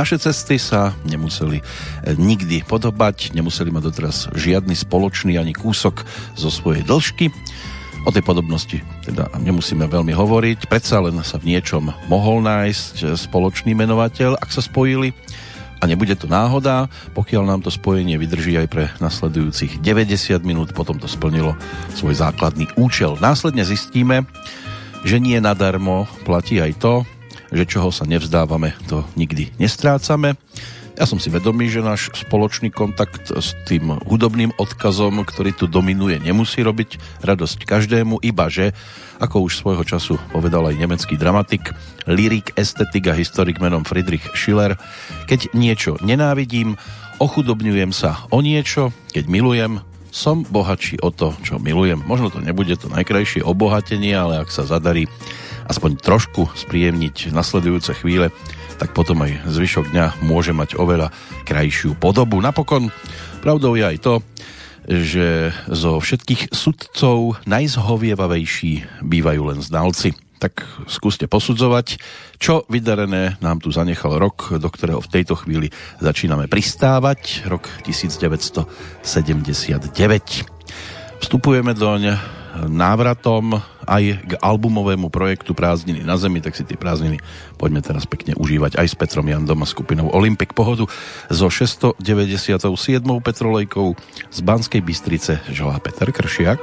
Naše cesty sa nemuseli e, nikdy podobať, nemuseli mať doteraz žiadny spoločný ani kúsok zo svojej dĺžky. O tej podobnosti teda nemusíme veľmi hovoriť, predsa len sa v niečom mohol nájsť e, spoločný menovateľ, ak sa spojili a nebude to náhoda, pokiaľ nám to spojenie vydrží aj pre nasledujúcich 90 minút, potom to splnilo svoj základný účel. Následne zistíme, že nie nadarmo platí aj to, že čoho sa nevzdávame, to nikdy nestrácame. Ja som si vedomý, že náš spoločný kontakt s tým hudobným odkazom, ktorý tu dominuje, nemusí robiť radosť každému, iba že, ako už svojho času povedal aj nemecký dramatik, lirik, estetik a historik menom Friedrich Schiller, keď niečo nenávidím, ochudobňujem sa o niečo, keď milujem, som bohatší o to, čo milujem. Možno to nebude to najkrajšie obohatenie, ale ak sa zadarí aspoň trošku spríjemniť nasledujúce chvíle, tak potom aj zvyšok dňa môže mať oveľa krajšiu podobu. Napokon pravdou je aj to, že zo všetkých sudcov najzhovievavejší bývajú len znalci. Tak skúste posudzovať, čo vydarené nám tu zanechal rok, do ktorého v tejto chvíli začíname pristávať, rok 1979. Vstupujeme doň návratom aj k albumovému projektu Prázdniny na zemi, tak si tie prázdniny poďme teraz pekne užívať aj s Petrom Jandom a skupinou Olympic Pohodu so 697. Petrolejkou z Banskej Bystrice želá Peter Kršiak.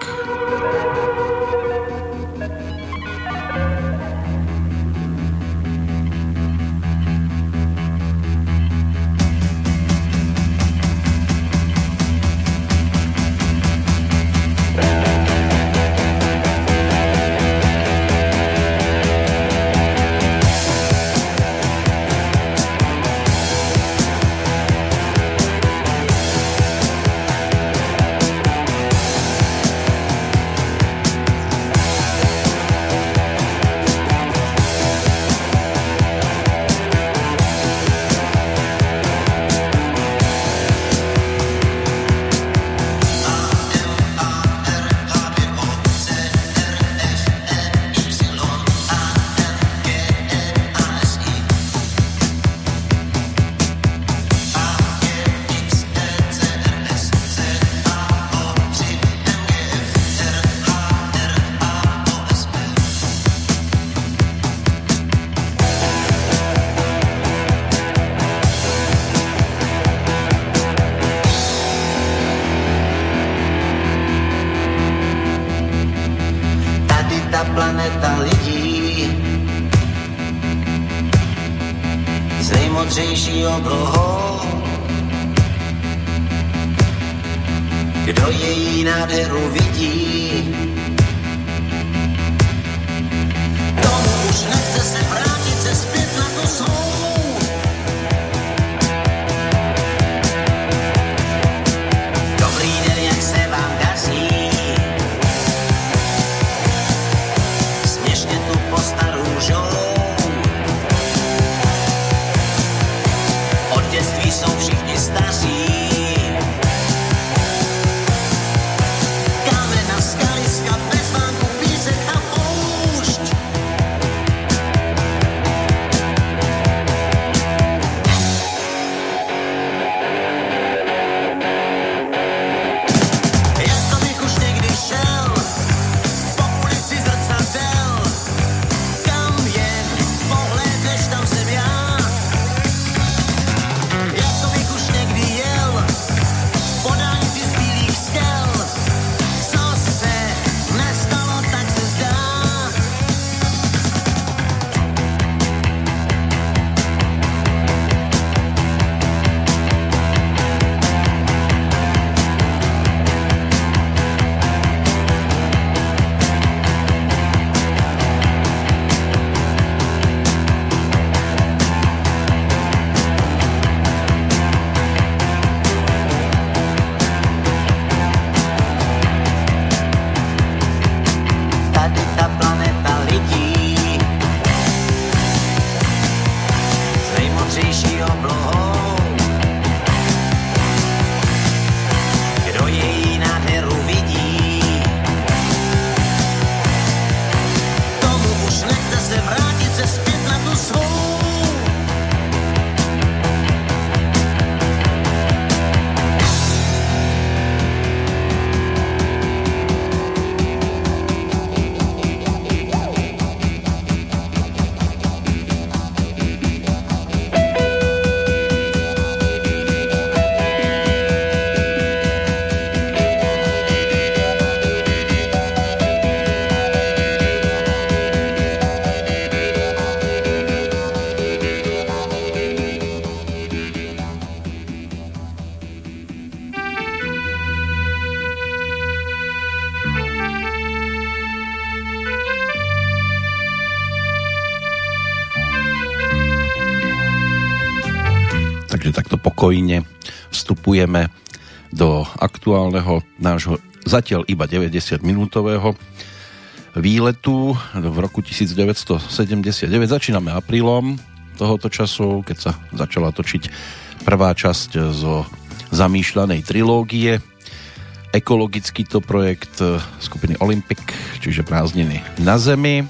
Pokojne vstupujeme do aktuálneho nášho zatiaľ iba 90 minútového výletu v roku 1979. Začíname aprílom tohoto času, keď sa začala točiť prvá časť zo zamýšľanej trilógie. Ekologický to projekt skupiny Olympic, čiže prázdniny na Zemi.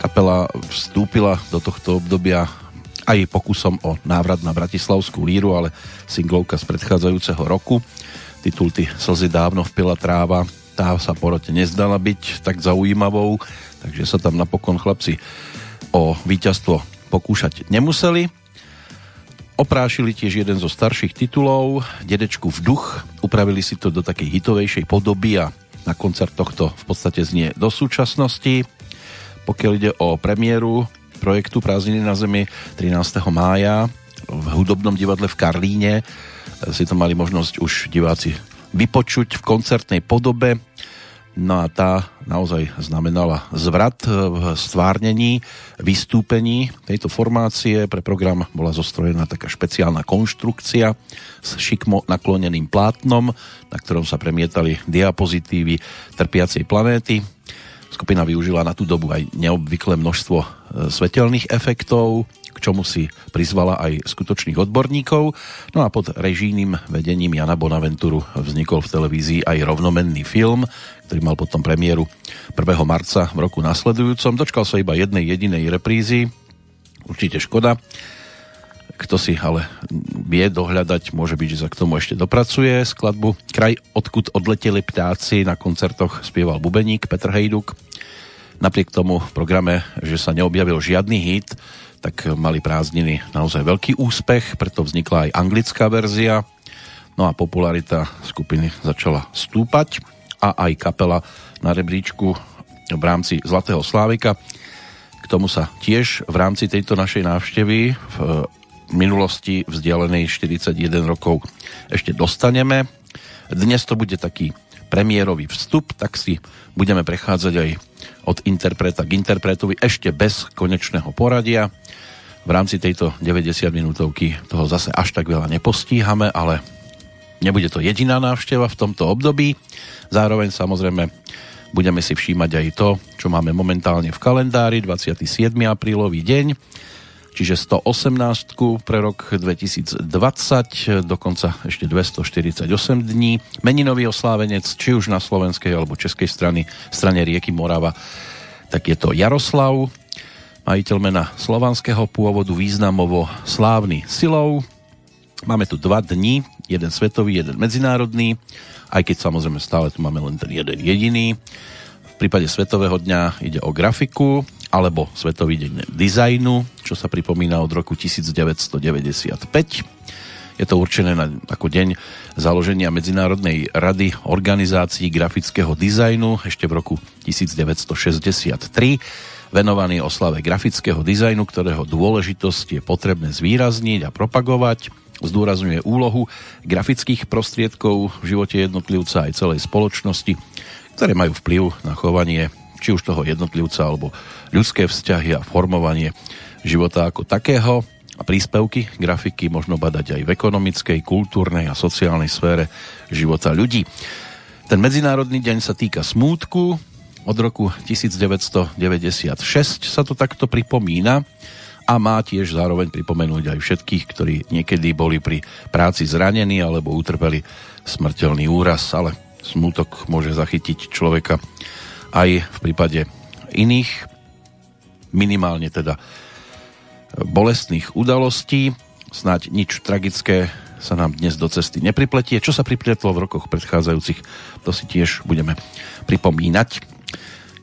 Kapela vstúpila do tohto obdobia aj pokusom o návrat na Bratislavskú líru, ale singlovka z predchádzajúceho roku. Titul Ty slzy dávno vpila tráva, tá sa porote nezdala byť tak zaujímavou, takže sa tam napokon chlapci o víťazstvo pokúšať nemuseli. Oprášili tiež jeden zo starších titulov, Dedečku v duch, upravili si to do takej hitovejšej podoby a na koncertoch to v podstate znie do súčasnosti. Pokiaľ ide o premiéru projektu Prázdniny na zemi 13. mája v hudobnom divadle v Karlíne. Si to mali možnosť už diváci vypočuť v koncertnej podobe. No a tá naozaj znamenala zvrat v stvárnení, vystúpení tejto formácie. Pre program bola zostrojená taká špeciálna konštrukcia s šikmo nakloneným plátnom, na ktorom sa premietali diapozitívy trpiacej planéty Skupina využila na tú dobu aj neobvyklé množstvo e, svetelných efektov, k čomu si prizvala aj skutočných odborníkov. No a pod režijným vedením Jana Bonaventuru vznikol v televízii aj rovnomenný film, ktorý mal potom premiéru 1. marca v roku nasledujúcom. Dočkal sa iba jednej jedinej reprízy, určite škoda. Kto si ale vie dohľadať, môže byť, že sa k tomu ešte dopracuje. Skladbu Kraj, odkud odleteli ptáci na koncertoch spieval bubeník Petr Hejduk. Napriek tomu v programe, že sa neobjavil žiadny hit, tak mali prázdniny naozaj veľký úspech, preto vznikla aj anglická verzia. No a popularita skupiny začala stúpať a aj kapela na rebríčku v rámci Zlatého Slávika. K tomu sa tiež v rámci tejto našej návštevy v minulosti vzdialenej 41 rokov ešte dostaneme. Dnes to bude taký premiérový vstup, tak si budeme prechádzať aj od interpreta k interpretovi ešte bez konečného poradia. V rámci tejto 90 minútovky toho zase až tak veľa nepostíhame, ale nebude to jediná návšteva v tomto období. Zároveň samozrejme budeme si všímať aj to, čo máme momentálne v kalendári, 27. aprílový deň, čiže 118 pre rok 2020, dokonca ešte 248 dní. Meninový oslávenec, či už na slovenskej alebo českej strany, strane rieky Morava, tak je to Jaroslav, majiteľ mena slovanského pôvodu, významovo slávny silou. Máme tu dva dni, jeden svetový, jeden medzinárodný, aj keď samozrejme stále tu máme len ten jeden jediný. Prípade Svetového dňa ide o grafiku, alebo Svetový deň dizajnu, čo sa pripomína od roku 1995. Je to určené na, ako deň založenia Medzinárodnej rady organizácií grafického dizajnu ešte v roku 1963 venovaný oslave grafického dizajnu, ktorého dôležitosť je potrebné zvýrazniť a propagovať. Zdôrazňuje úlohu grafických prostriedkov v živote jednotlivca aj celej spoločnosti, ktoré majú vplyv na chovanie či už toho jednotlivca alebo ľudské vzťahy a formovanie života ako takého a príspevky grafiky možno badať aj v ekonomickej, kultúrnej a sociálnej sfére života ľudí. Ten Medzinárodný deň sa týka smútku. Od roku 1996 sa to takto pripomína a má tiež zároveň pripomenúť aj všetkých, ktorí niekedy boli pri práci zranení alebo utrpeli smrteľný úraz, ale smútok môže zachytiť človeka aj v prípade iných minimálne teda bolestných udalostí. Snáď nič tragické sa nám dnes do cesty nepripletie. Čo sa pripletlo v rokoch predchádzajúcich, to si tiež budeme pripomínať.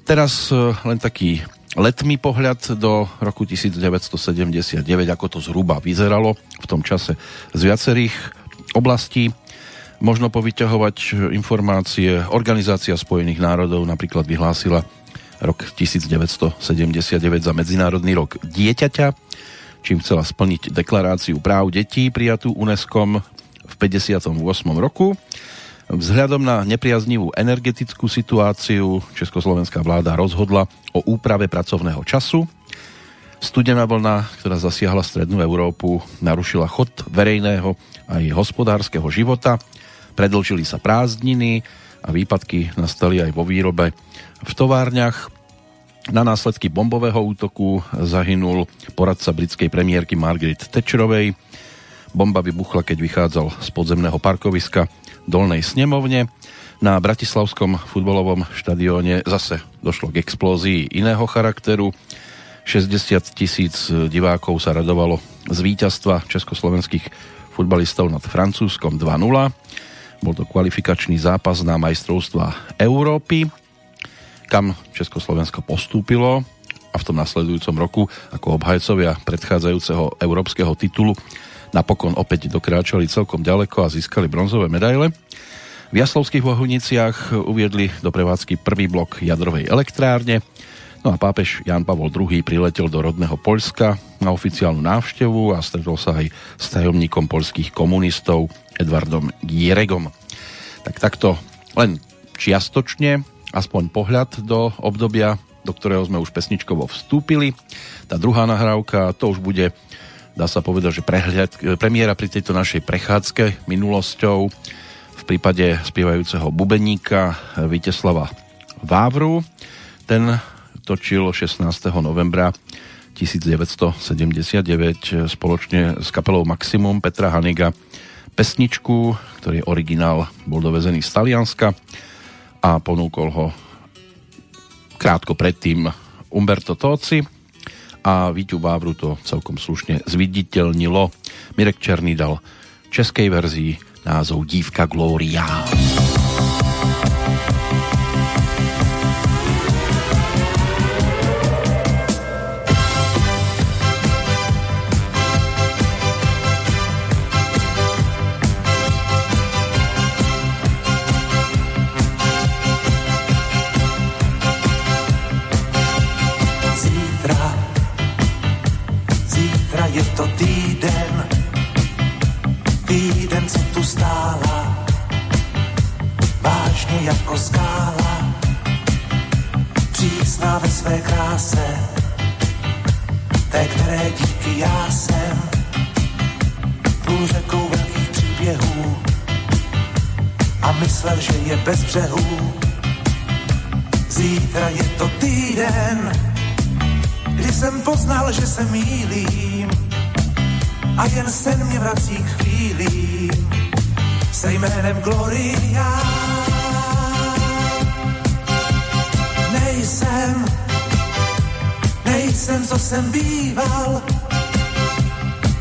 Teraz e, len taký letmý pohľad do roku 1979, ako to zhruba vyzeralo v tom čase z viacerých oblastí. Možno povyťahovať informácie. Organizácia Spojených národov napríklad vyhlásila rok 1979 za Medzinárodný rok dieťaťa, čím chcela splniť deklaráciu práv detí prijatú UNESCO v 58. roku. Vzhľadom na nepriaznivú energetickú situáciu Československá vláda rozhodla o úprave pracovného času. Studená vlna, ktorá zasiahla strednú Európu, narušila chod verejného aj hospodárskeho života, predlžili sa prázdniny a výpadky nastali aj vo výrobe v továrniach. Na následky bombového útoku zahynul poradca britskej premiérky Margaret Thatcherovej. Bomba vybuchla, keď vychádzal z podzemného parkoviska Dolnej snemovne. Na Bratislavskom futbolovom štadióne zase došlo k explózii iného charakteru. 60 tisíc divákov sa radovalo z víťazstva československých futbalistov nad Francúzskom 2-0. Bol to kvalifikačný zápas na majstrovstva Európy kam Československo postúpilo a v tom nasledujúcom roku ako obhajcovia predchádzajúceho európskeho titulu napokon opäť dokráčali celkom ďaleko a získali bronzové medaile. V Jaslovských Vohuniciach uviedli do prevádzky prvý blok jadrovej elektrárne, no a pápež Jan Pavol II priletel do rodného Poľska na oficiálnu návštevu a stretol sa aj s tajomníkom poľských komunistov Edvardom Gieregom. Tak takto len čiastočne aspoň pohľad do obdobia, do ktorého sme už pesničkovo vstúpili. Tá druhá nahrávka, to už bude, dá sa povedať, že prehľad, premiéra pri tejto našej prechádzke minulosťou v prípade spievajúceho bubeníka Viteslava Vávru. Ten točil 16. novembra 1979 spoločne s kapelou Maximum Petra Haniga pesničku, ktorý originál bol dovezený z Talianska a ponúkol ho krátko predtým Umberto Toci a Víťu Bávru to celkom slušne zviditeľnilo. Mirek Černý dal českej verzii názov Dívka Gloria. Gloria. jako skála, přísná ve své kráse, té, které díky já jsem, půl řekou velkých příběhů a myslel, že je bez břehů. Zítra je to týden, kdy jsem poznal, že se mýlím a jen sen mě vrací k chvílím se jménem Gloria. Nejsem, nejsem, co jsem býval.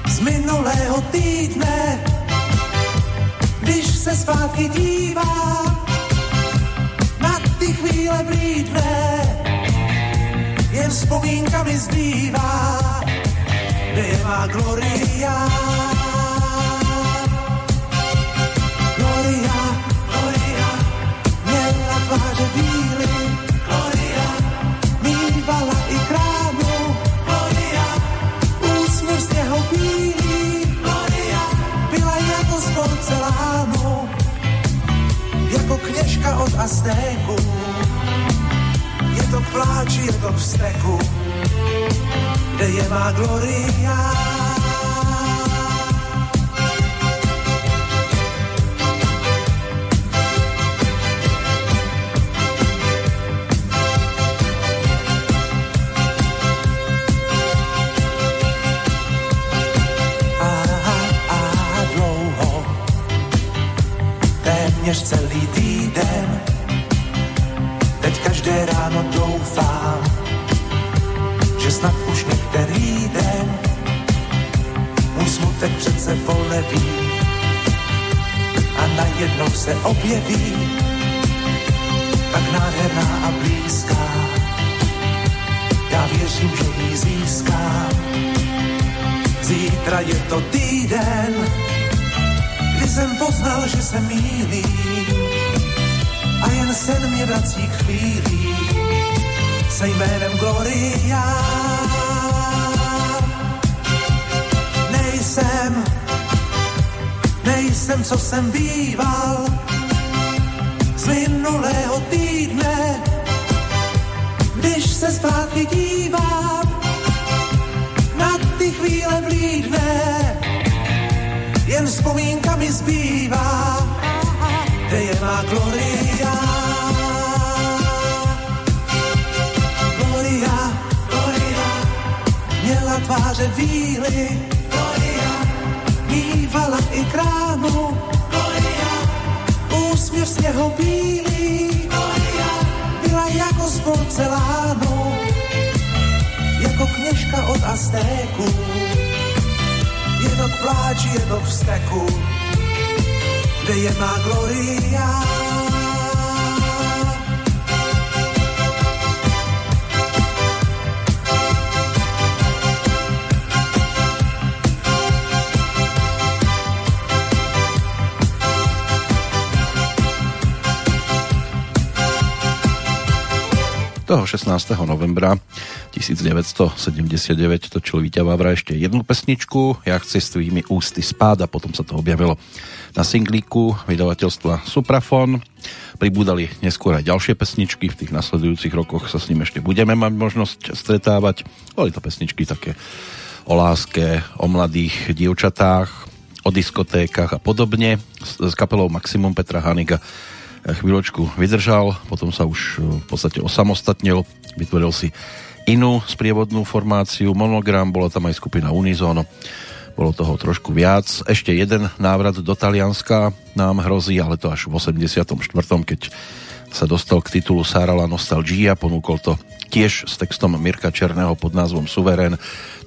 Z minulého týdne, když se zpátky dívá na ty chvíle blídne, jen vzpomínkami zbývá, kde je má gloria. Gloria, gloria, měla tváře bílý, kněžka od Aztéku. Je to k pláči, je to k vzteku, kde je má Gloria. téměř celý objeví tak nádherná a blízká. Já věřím, že ji získám. Zítra je to týden, kdy jsem poznal, že se mýlím a jen sen mě vrací k chvíli se jménem Gloria. Nejsem, nejsem, co jsem býval z minulého týdne, když se zpátky dívám, na ty chvíle blídne, jen vzpomínka mi zbývá, kde je má Gloria. Gloria, Gloria, měla tváře víly, Gloria, mývala i krámu, úsměv z něho bílý, gloria, byla jako z porcelánu, jako kněžka od Aztéků je to k pláči, je to k vzteku, kde je má gloria. Toho 16. novembra 1979 točil Víťa Vávra ešte jednu pesničku Jak chci s tvými ústy spád a potom sa to objavilo na singlíku vydavateľstva Suprafon. Pribúdali neskôr aj ďalšie pesničky, v tých nasledujúcich rokoch sa s ním ešte budeme mať možnosť stretávať. Boli to pesničky také o láske, o mladých dievčatách, o diskotékach a podobne. S kapelou Maximum Petra Haniga chvíľočku vydržal, potom sa už v podstate osamostatnil, vytvoril si inú sprievodnú formáciu, monogram, bola tam aj skupina Unizono, bolo toho trošku viac. Ešte jeden návrat do Talianska nám hrozí, ale to až v 84., keď sa dostal k titulu Sárala Nostalgia, ponúkol to tiež s textom Mirka Černého pod názvom Suverén.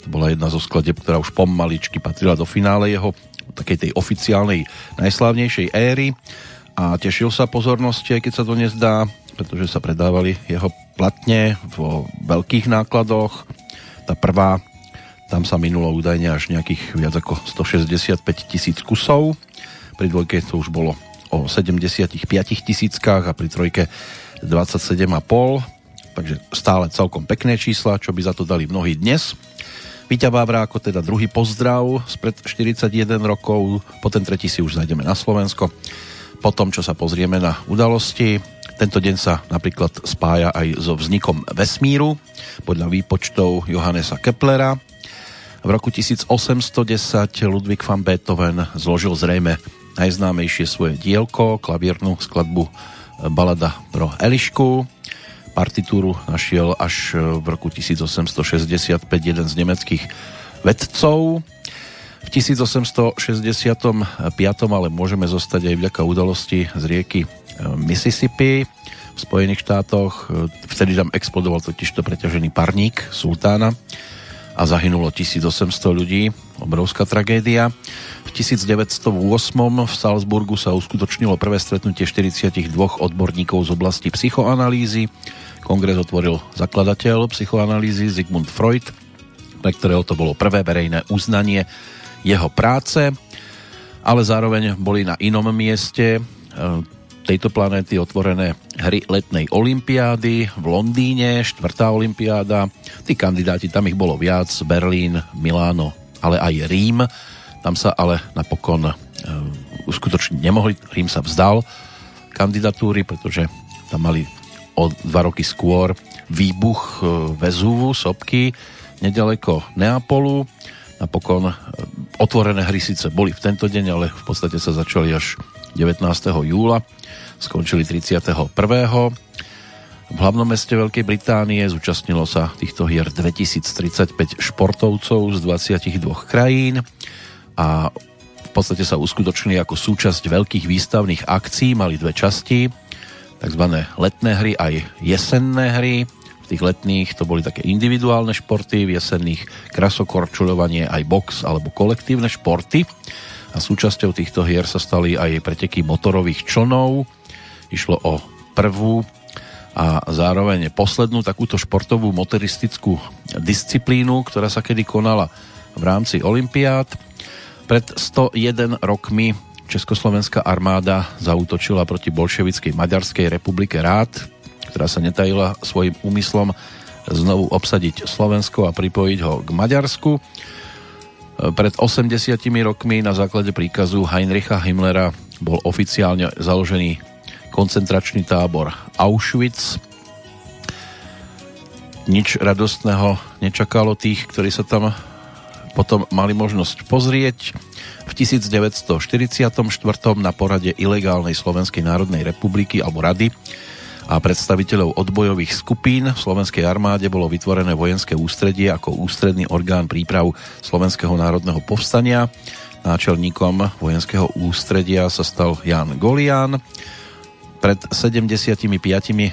To bola jedna zo skladeb, ktorá už pomaličky patrila do finále jeho takej tej oficiálnej najslávnejšej éry a tešil sa pozornosti, aj keď sa to nezdá, pretože sa predávali jeho platne vo veľkých nákladoch. Tá prvá, tam sa minulo údajne až nejakých viac ako 165 tisíc kusov. Pri dvojke to už bolo o 75 tisíckach a pri trojke 27,5 takže stále celkom pekné čísla, čo by za to dali mnohí dnes. Víťa Vávra ako teda druhý pozdrav spred 41 rokov, po ten tretí si už zajdeme na Slovensko po tom, čo sa pozrieme na udalosti. Tento deň sa napríklad spája aj so vznikom vesmíru podľa výpočtov Johannesa Keplera. V roku 1810 Ludwig van Beethoven zložil zrejme najznámejšie svoje dielko, klavírnu skladbu Balada pro Elišku. Partitúru našiel až v roku 1865 jeden z nemeckých vedcov, v 1865. ale môžeme zostať aj vďaka udalosti z rieky e, Mississippi v Spojených štátoch. E, vtedy tam explodoval totižto preťažený parník sultána a zahynulo 1800 ľudí. Obrovská tragédia. V 1908 v Salzburgu sa uskutočnilo prvé stretnutie 42 odborníkov z oblasti psychoanalýzy. Kongres otvoril zakladateľ psychoanalýzy Sigmund Freud, pre ktorého to bolo prvé verejné uznanie jeho práce, ale zároveň boli na inom mieste e, tejto planéty otvorené hry letnej olympiády v Londýne, štvrtá olympiáda. Tí kandidáti, tam ich bolo viac, Berlín, Miláno, ale aj Rím. Tam sa ale napokon uh, uskutočniť nemohli. Rím sa vzdal kandidatúry, pretože tam mali o dva roky skôr výbuch uh, Vezúvu, sopky, nedaleko Neapolu. Napokon Otvorené hry síce boli v tento deň, ale v podstate sa začali až 19. júla, skončili 31. V hlavnom meste Veľkej Británie zúčastnilo sa týchto hier 2035 športovcov z 22 krajín a v podstate sa uskutočnili ako súčasť veľkých výstavných akcií, mali dve časti, tzv. letné hry aj jesenné hry tých letných to boli také individuálne športy, v jesenných krasokorčuľovanie aj box alebo kolektívne športy a súčasťou týchto hier sa stali aj preteky motorových člnov. Išlo o prvú a zároveň poslednú takúto športovú motoristickú disciplínu, ktorá sa kedy konala v rámci Olympiád. Pred 101 rokmi Československá armáda zautočila proti bolševickej Maďarskej republike Rád, ktorá sa netajila svojim úmyslom znovu obsadiť Slovensko a pripojiť ho k Maďarsku. Pred 80 rokmi na základe príkazu Heinricha Himmlera bol oficiálne založený koncentračný tábor Auschwitz. Nič radostného nečakalo tých, ktorí sa tam potom mali možnosť pozrieť. V 1944. na porade ilegálnej Slovenskej národnej republiky alebo rady a predstaviteľov odbojových skupín v Slovenskej armáde bolo vytvorené vojenské ústredie ako ústredný orgán príprav Slovenského národného povstania. Náčelníkom vojenského ústredia sa stal Jan Golián. Pred 75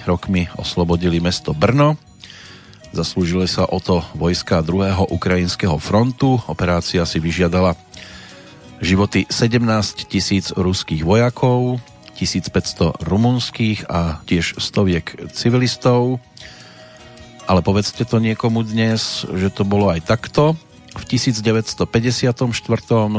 rokmi oslobodili mesto Brno. Zaslúžili sa o to vojska 2. ukrajinského frontu. Operácia si vyžiadala životy 17 tisíc ruských vojakov, 1500 rumunských a tiež stoviek civilistov. Ale povedzte to niekomu dnes, že to bolo aj takto. V 1954.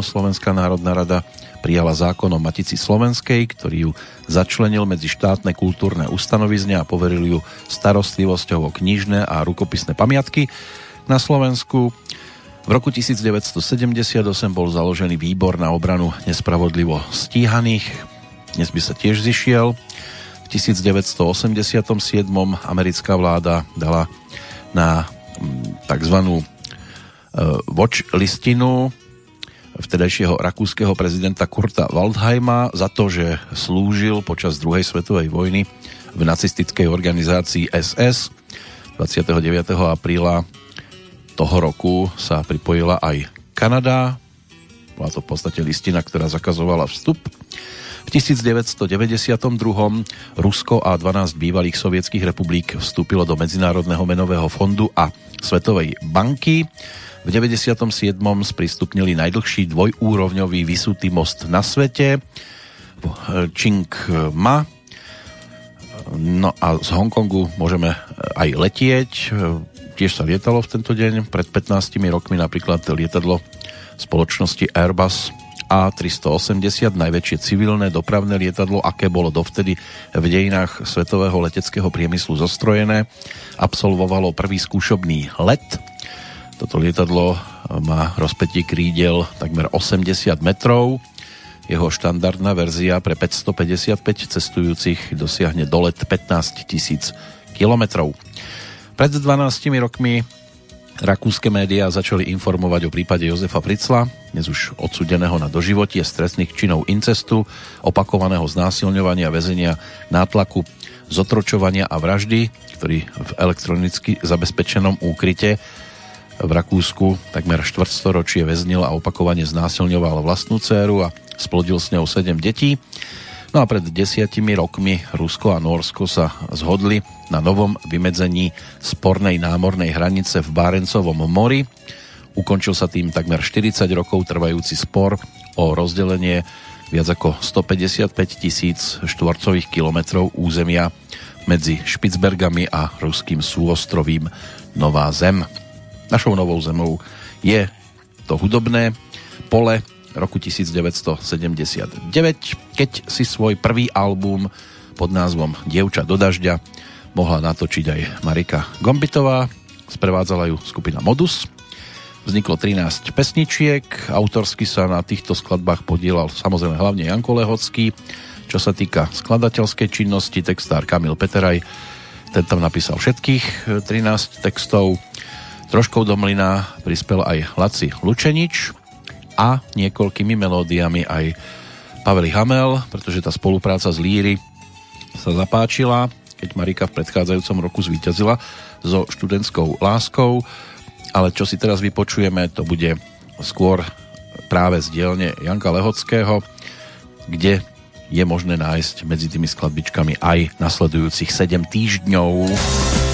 Slovenská národná rada prijala zákon o Matici Slovenskej, ktorý ju začlenil medzi štátne kultúrne ustanovizne a poveril ju starostlivosťou o knižné a rukopisné pamiatky na Slovensku. V roku 1978 bol založený výbor na obranu nespravodlivo stíhaných dnes by sa tiež zišiel. V 1987. americká vláda dala na mm, tzv. E, watch listinu vtedajšieho rakúskeho prezidenta Kurta Waldheima za to, že slúžil počas druhej svetovej vojny v nacistickej organizácii SS. 29. apríla toho roku sa pripojila aj Kanada. Bola to v podstate listina, ktorá zakazovala vstup v 1992. Rusko a 12 bývalých sovietských republik vstúpilo do Medzinárodného menového fondu a Svetovej banky. V 97. sprístupnili najdlhší dvojúrovňový vysutý most na svete Ching Ma. No a z Hongkongu môžeme aj letieť. Tiež sa lietalo v tento deň. Pred 15 rokmi napríklad lietadlo spoločnosti Airbus a380, najväčšie civilné dopravné lietadlo, aké bolo dovtedy v dejinách svetového leteckého priemyslu zostrojené. Absolvovalo prvý skúšobný let. Toto lietadlo má rozpätie krídel takmer 80 metrov. Jeho štandardná verzia pre 555 cestujúcich dosiahne dolet 15 tisíc kilometrov. Pred 12 rokmi Rakúske médiá začali informovať o prípade Jozefa Fricla, dnes už odsudeného na doživotie z trestných činov incestu, opakovaného znásilňovania, väzenia, nátlaku, zotročovania a vraždy, ktorý v elektronicky zabezpečenom úkryte v Rakúsku takmer štvrtstoročie väznil a opakovane znásilňoval vlastnú dceru a splodil s ňou 7 detí. No a pred desiatimi rokmi Rusko a Norsko sa zhodli na novom vymedzení spornej námornej hranice v Bárencovom mori. Ukončil sa tým takmer 40 rokov trvajúci spor o rozdelenie viac ako 155 tisíc štvorcových kilometrov územia medzi Špicbergami a ruským súostrovím Nová zem. Našou novou zemou je to hudobné pole roku 1979, keď si svoj prvý album pod názvom Dievča do dažďa mohla natočiť aj Marika Gombitová, sprevádzala ju skupina Modus. Vzniklo 13 pesničiek, autorsky sa na týchto skladbách podielal samozrejme hlavne Janko Lehocký. Čo sa týka skladateľskej činnosti, textár Kamil Peteraj, ten tam napísal všetkých 13 textov. Troškou do mlyna prispel aj Laci Lučenič, a niekoľkými melódiami aj Pavel Hamel, pretože tá spolupráca s Líry sa zapáčila, keď Marika v predchádzajúcom roku zvíťazila so študentskou láskou, ale čo si teraz vypočujeme, to bude skôr práve z dielne Janka Lehockého, kde je možné nájsť medzi tými skladbičkami aj nasledujúcich 7 týždňov.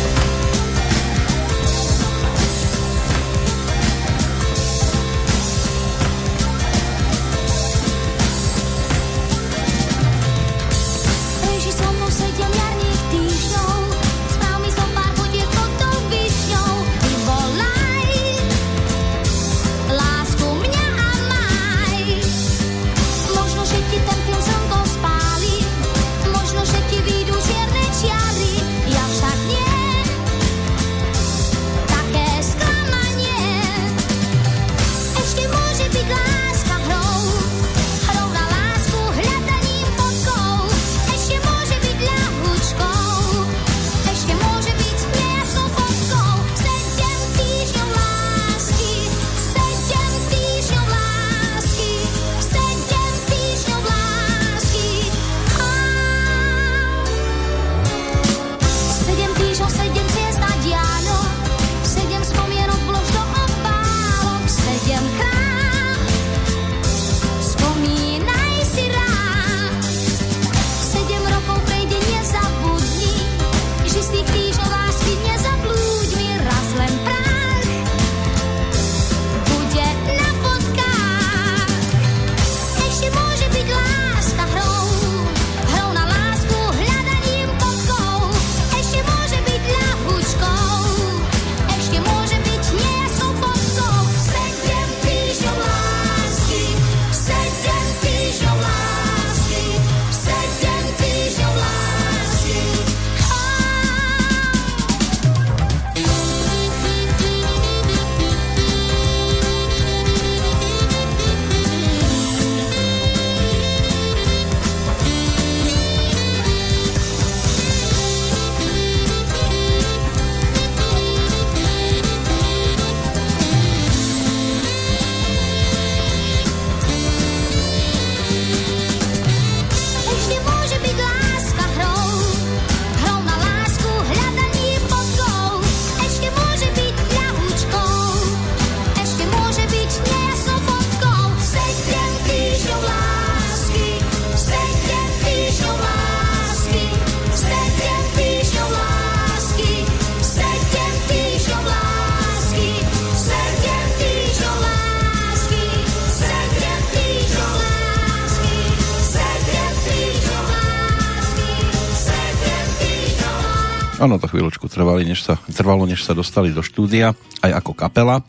Chvíľočku trvali, než sa, trvalo, než sa dostali do štúdia, aj ako kapela.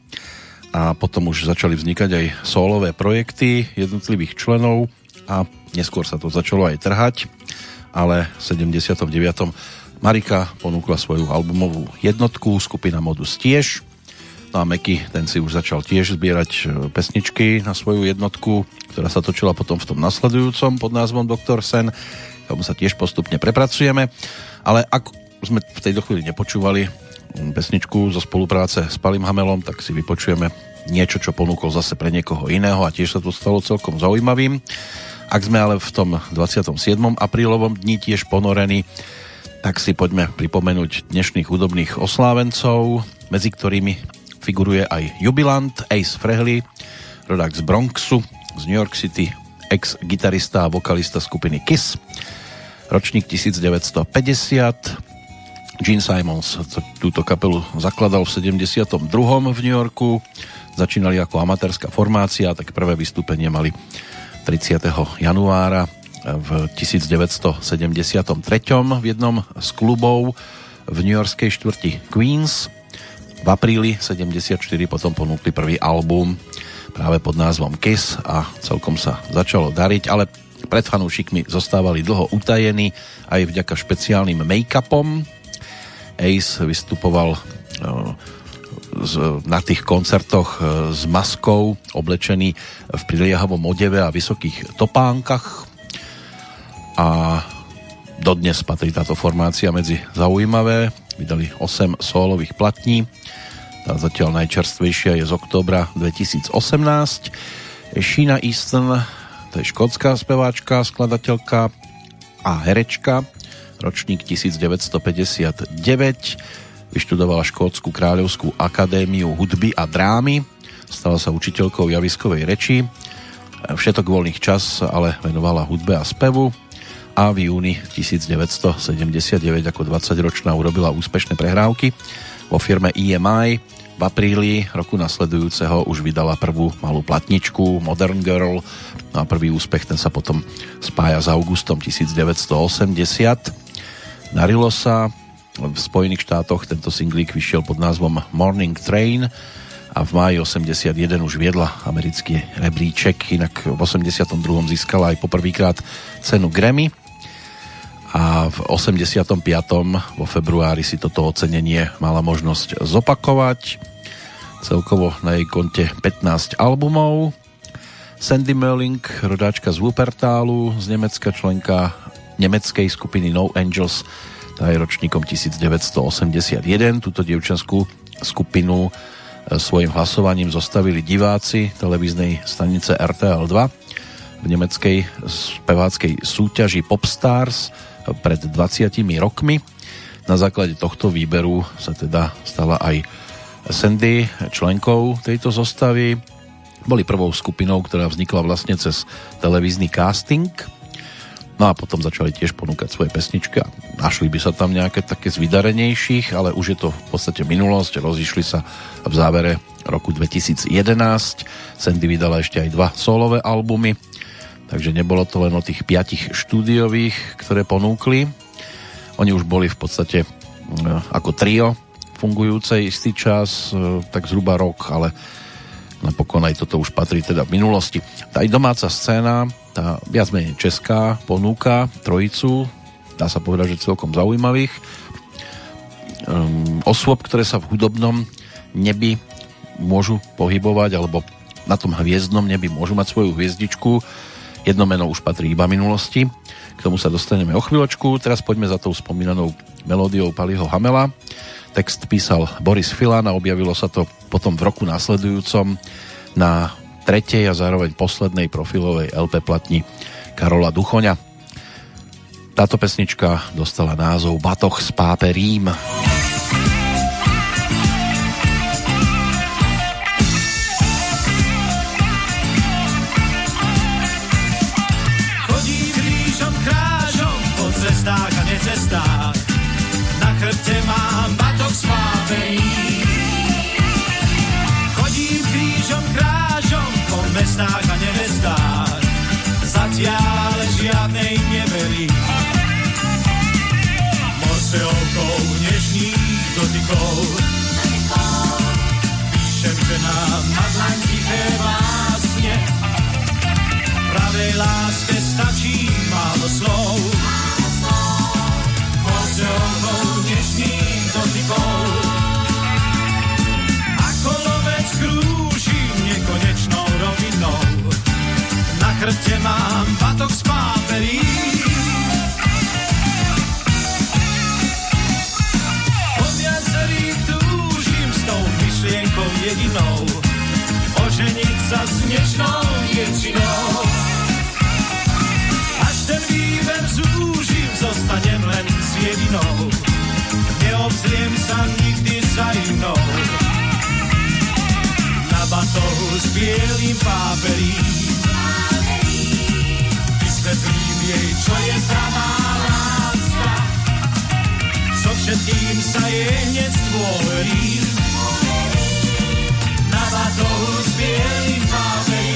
A potom už začali vznikať aj solové projekty jednotlivých členov a neskôr sa to začalo aj trhať, ale v 79. Marika ponúkla svoju albumovú jednotku, skupina Modus tiež. No a Meky, ten si už začal tiež zbierať e, pesničky na svoju jednotku, ktorá sa točila potom v tom nasledujúcom pod názvom Dr. Sen. Tomu sa tiež postupne prepracujeme. Ale ak sme v tejto chvíli nepočúvali pesničku zo spolupráce s Palim Hamelom, tak si vypočujeme niečo, čo ponúkol zase pre niekoho iného a tiež sa to stalo celkom zaujímavým. Ak sme ale v tom 27. aprílovom dni tiež ponorení, tak si poďme pripomenúť dnešných hudobných oslávencov, medzi ktorými figuruje aj jubilant Ace Frehley, rodák z Bronxu, z New York City, ex-gitarista a vokalista skupiny Kiss, ročník 1950, Gene Simons túto kapelu zakladal v 72. v New Yorku. Začínali ako amatérska formácia, tak prvé vystúpenie mali 30. januára v 1973. v jednom z klubov v New Yorkskej štvrti Queens. V apríli 74 potom ponúkli prvý album práve pod názvom Kiss a celkom sa začalo dariť, ale pred fanúšikmi zostávali dlho utajení aj vďaka špeciálnym make-upom, Ace vystupoval na tých koncertoch s maskou, oblečený v priliehavom odeve a vysokých topánkach. A dodnes patrí táto formácia medzi zaujímavé. Vydali 8 solových platní. Tá zatiaľ najčerstvejšia je z októbra 2018. Sheena Easton, to je škótska speváčka, skladateľka a herečka, ročník 1959, vyštudovala Škótsku kráľovskú akadémiu hudby a drámy, stala sa učiteľkou javiskovej reči, všetok voľných čas ale venovala hudbe a spevu. A v júni 1979 ako 20-ročná urobila úspešné prehrávky vo firme EMI. V apríli roku nasledujúceho už vydala prvú malú platničku Modern Girl. No a prvý úspech ten sa potom spája s augustom 1980 Darilo sa, v Spojených štátoch tento singlík vyšiel pod názvom Morning Train a v máji 81 už viedla americký rebríček, inak v 82. získala aj poprvýkrát cenu Grammy a v 85. vo februári si toto ocenenie mala možnosť zopakovať. Celkovo na jej konte 15 albumov. Sandy Merling, rodáčka z Wuppertalu, z Nemecka členka nemeckej skupiny No Angels, tá je ročníkom 1981. Túto dievčanskú skupinu e, svojim hlasovaním zostavili diváci televíznej stanice RTL2 v nemeckej speváckej súťaži Popstars pred 20 rokmi. Na základe tohto výberu sa teda stala aj Sandy členkou tejto zostavy. Boli prvou skupinou, ktorá vznikla vlastne cez televízny casting No a potom začali tiež ponúkať svoje pesničky a našli by sa tam nejaké také z vydarenejších, ale už je to v podstate minulosť. Rozišli sa v závere roku 2011. Sandy vydala ešte aj dva solové albumy, takže nebolo to len o tých piatich štúdiových, ktoré ponúkli. Oni už boli v podstate ako trio fungujúce istý čas, e, tak zhruba rok, ale napokon aj toto už patrí teda v minulosti. Tá aj domáca scéna tá viac menej česká ponúka trojicu, dá sa povedať, že celkom zaujímavých um, osôb, ktoré sa v hudobnom nebi môžu pohybovať, alebo na tom hviezdnom nebi môžu mať svoju hviezdičku. Jedno meno už patrí iba minulosti. K tomu sa dostaneme o chvíľočku. Teraz poďme za tou spomínanou melódiou Paliho Hamela. Text písal Boris Filan a objavilo sa to potom v roku následujúcom na tretej a zároveň poslednej profilovej LP platni Karola Duchoňa. Táto pesnička dostala názov Batoch z pápe Rím. Chodí Chrbte mám batok z páperí. Po viacerých túžim s tou myšlienkou jedinou. Oženiť sa s dnešnou dievčinou. Až ten výber zúžim, zostanem len s jedinou. Neobzriem sa nikdy za inou. Na batohu s bielým páperím jej, čo je pravá láska. So všetkým sa jej hneď stvorí. Na batohu s bielým páperím.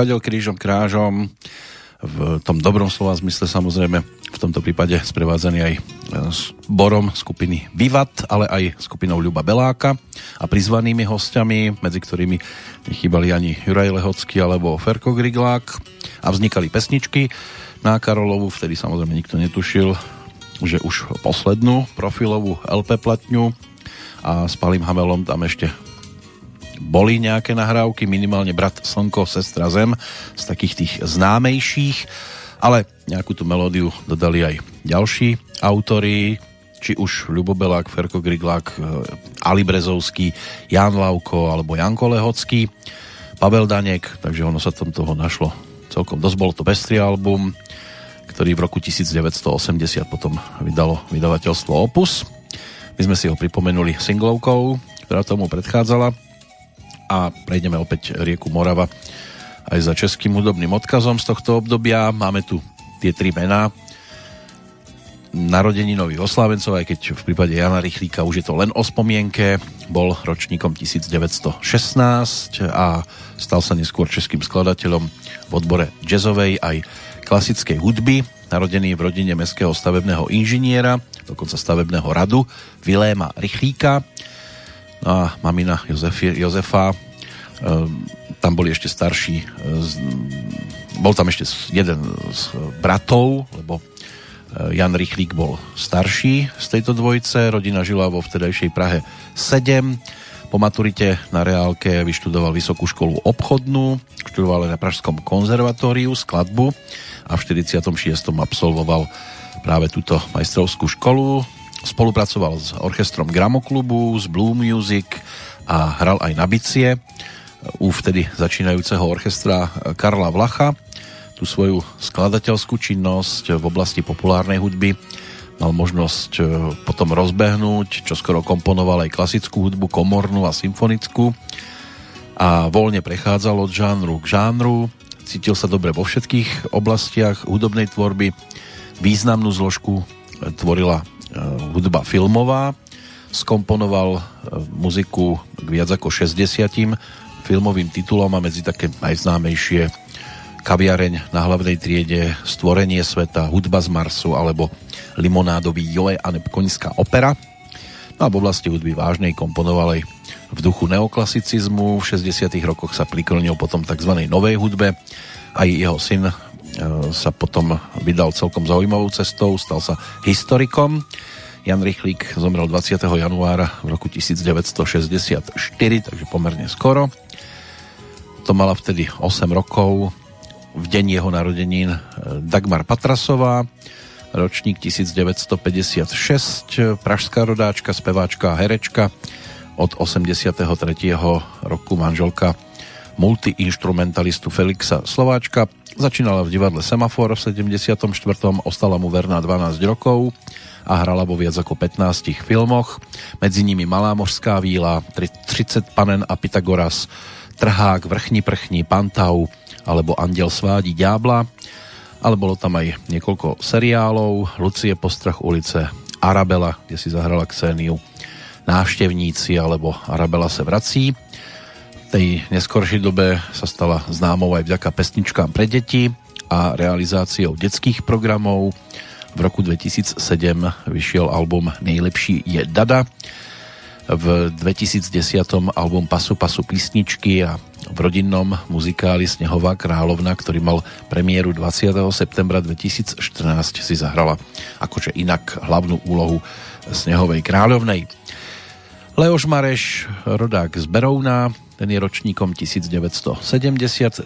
Chodil krížom krážom v tom dobrom slova zmysle samozrejme v tomto prípade sprevádzaný aj e, s Borom skupiny Vivat, ale aj skupinou Ľuba Beláka a prizvanými hostiami, medzi ktorými nechýbali ani Juraj Lehocký alebo Ferko Griglák a vznikali pesničky na Karolovu, vtedy samozrejme nikto netušil, že už poslednú profilovú LP platňu a s Palým Hamelom tam ešte boli nejaké nahrávky, minimálne Brat Slnko, Sestra Zem z takých tých známejších, ale nejakú tú melódiu dodali aj ďalší autori, či už Ľubobelák, Ferko Griglák, e, Ali Brezovský, Jan Lauko alebo Janko Lehocký, Pavel Danek, takže ono sa tam toho našlo celkom dosť. Bolo to pestrý album, ktorý v roku 1980 potom vydalo vydavateľstvo Opus. My sme si ho pripomenuli singlovkou, ktorá tomu predchádzala a prejdeme opäť rieku Morava aj za českým hudobným odkazom z tohto obdobia. Máme tu tie tri mená narodeninových oslávencov, aj keď v prípade Jana Rychlíka už je to len o spomienke. Bol ročníkom 1916 a stal sa neskôr českým skladateľom v odbore jazzovej aj klasickej hudby. Narodený v rodine mestského stavebného inžiniera, dokonca stavebného radu Viléma Rychlíka. A mamina Jozefi, Jozefa, um, tam boli ešte starší, z, bol tam ešte jeden z bratov, lebo Jan Rychlík bol starší z tejto dvojice, rodina žila vo vtedajšej Prahe 7, po maturite na reálke vyštudoval vysokú školu obchodnú, študoval na Pražskom konzervatóriu skladbu a v 46. absolvoval práve túto majstrovskú školu. Spolupracoval s orchestrom Gramoklubu, s Blue Music a hral aj na bicie u vtedy začínajúceho orchestra Karla Vlacha. Tú svoju skladateľskú činnosť v oblasti populárnej hudby mal možnosť potom rozbehnúť, čo skoro komponoval aj klasickú hudbu, komornú a symfonickú. A voľne prechádzal od žánru k žánru, cítil sa dobre vo všetkých oblastiach hudobnej tvorby, významnú zložku tvorila hudba filmová, skomponoval muziku k viac ako 60 filmovým titulom a medzi také najznámejšie kaviareň na hlavnej triede, Stvorenie sveta, Hudba z Marsu alebo Limonádový Joe a Koňská opera. No a v oblasti hudby vážnej komponoval aj v duchu neoklasicizmu. V 60 rokoch sa priklonil potom tzv. novej hudbe, Aj jeho syn sa potom vydal celkom zaujímavou cestou, stal sa historikom. Jan Rychlík zomrel 20. januára v roku 1964, takže pomerne skoro. To mala vtedy 8 rokov. V deň jeho narodenín Dagmar Patrasová, ročník 1956, pražská rodáčka, speváčka a herečka, od 83. roku manželka multiinstrumentalistu Felixa Slováčka. Začínala v divadle Semafor v 74. Ostala mu verná 12 rokov a hrala vo viac ako 15 filmoch. Medzi nimi Malá mořská víla, 30 panen a Pythagoras, Trhák, Vrchni prchni, Pantau alebo Andiel svádí ďábla. Ale bolo tam aj niekoľko seriálov, Lucie postrach ulice, Arabela, kde si zahrala Xéniu, Návštevníci alebo Arabela se vrací tej neskoršej dobe sa stala známou aj vďaka pesničkám pre deti a realizáciou detských programov. V roku 2007 vyšiel album Nejlepší je Dada. V 2010 album Pasu Pasu písničky a v rodinnom muzikáli Snehová královna, ktorý mal premiéru 20. septembra 2014, si zahrala akože inak hlavnú úlohu Snehovej kráľovnej. Leoš Mareš, rodák z Berouna, ten je ročníkom 1976,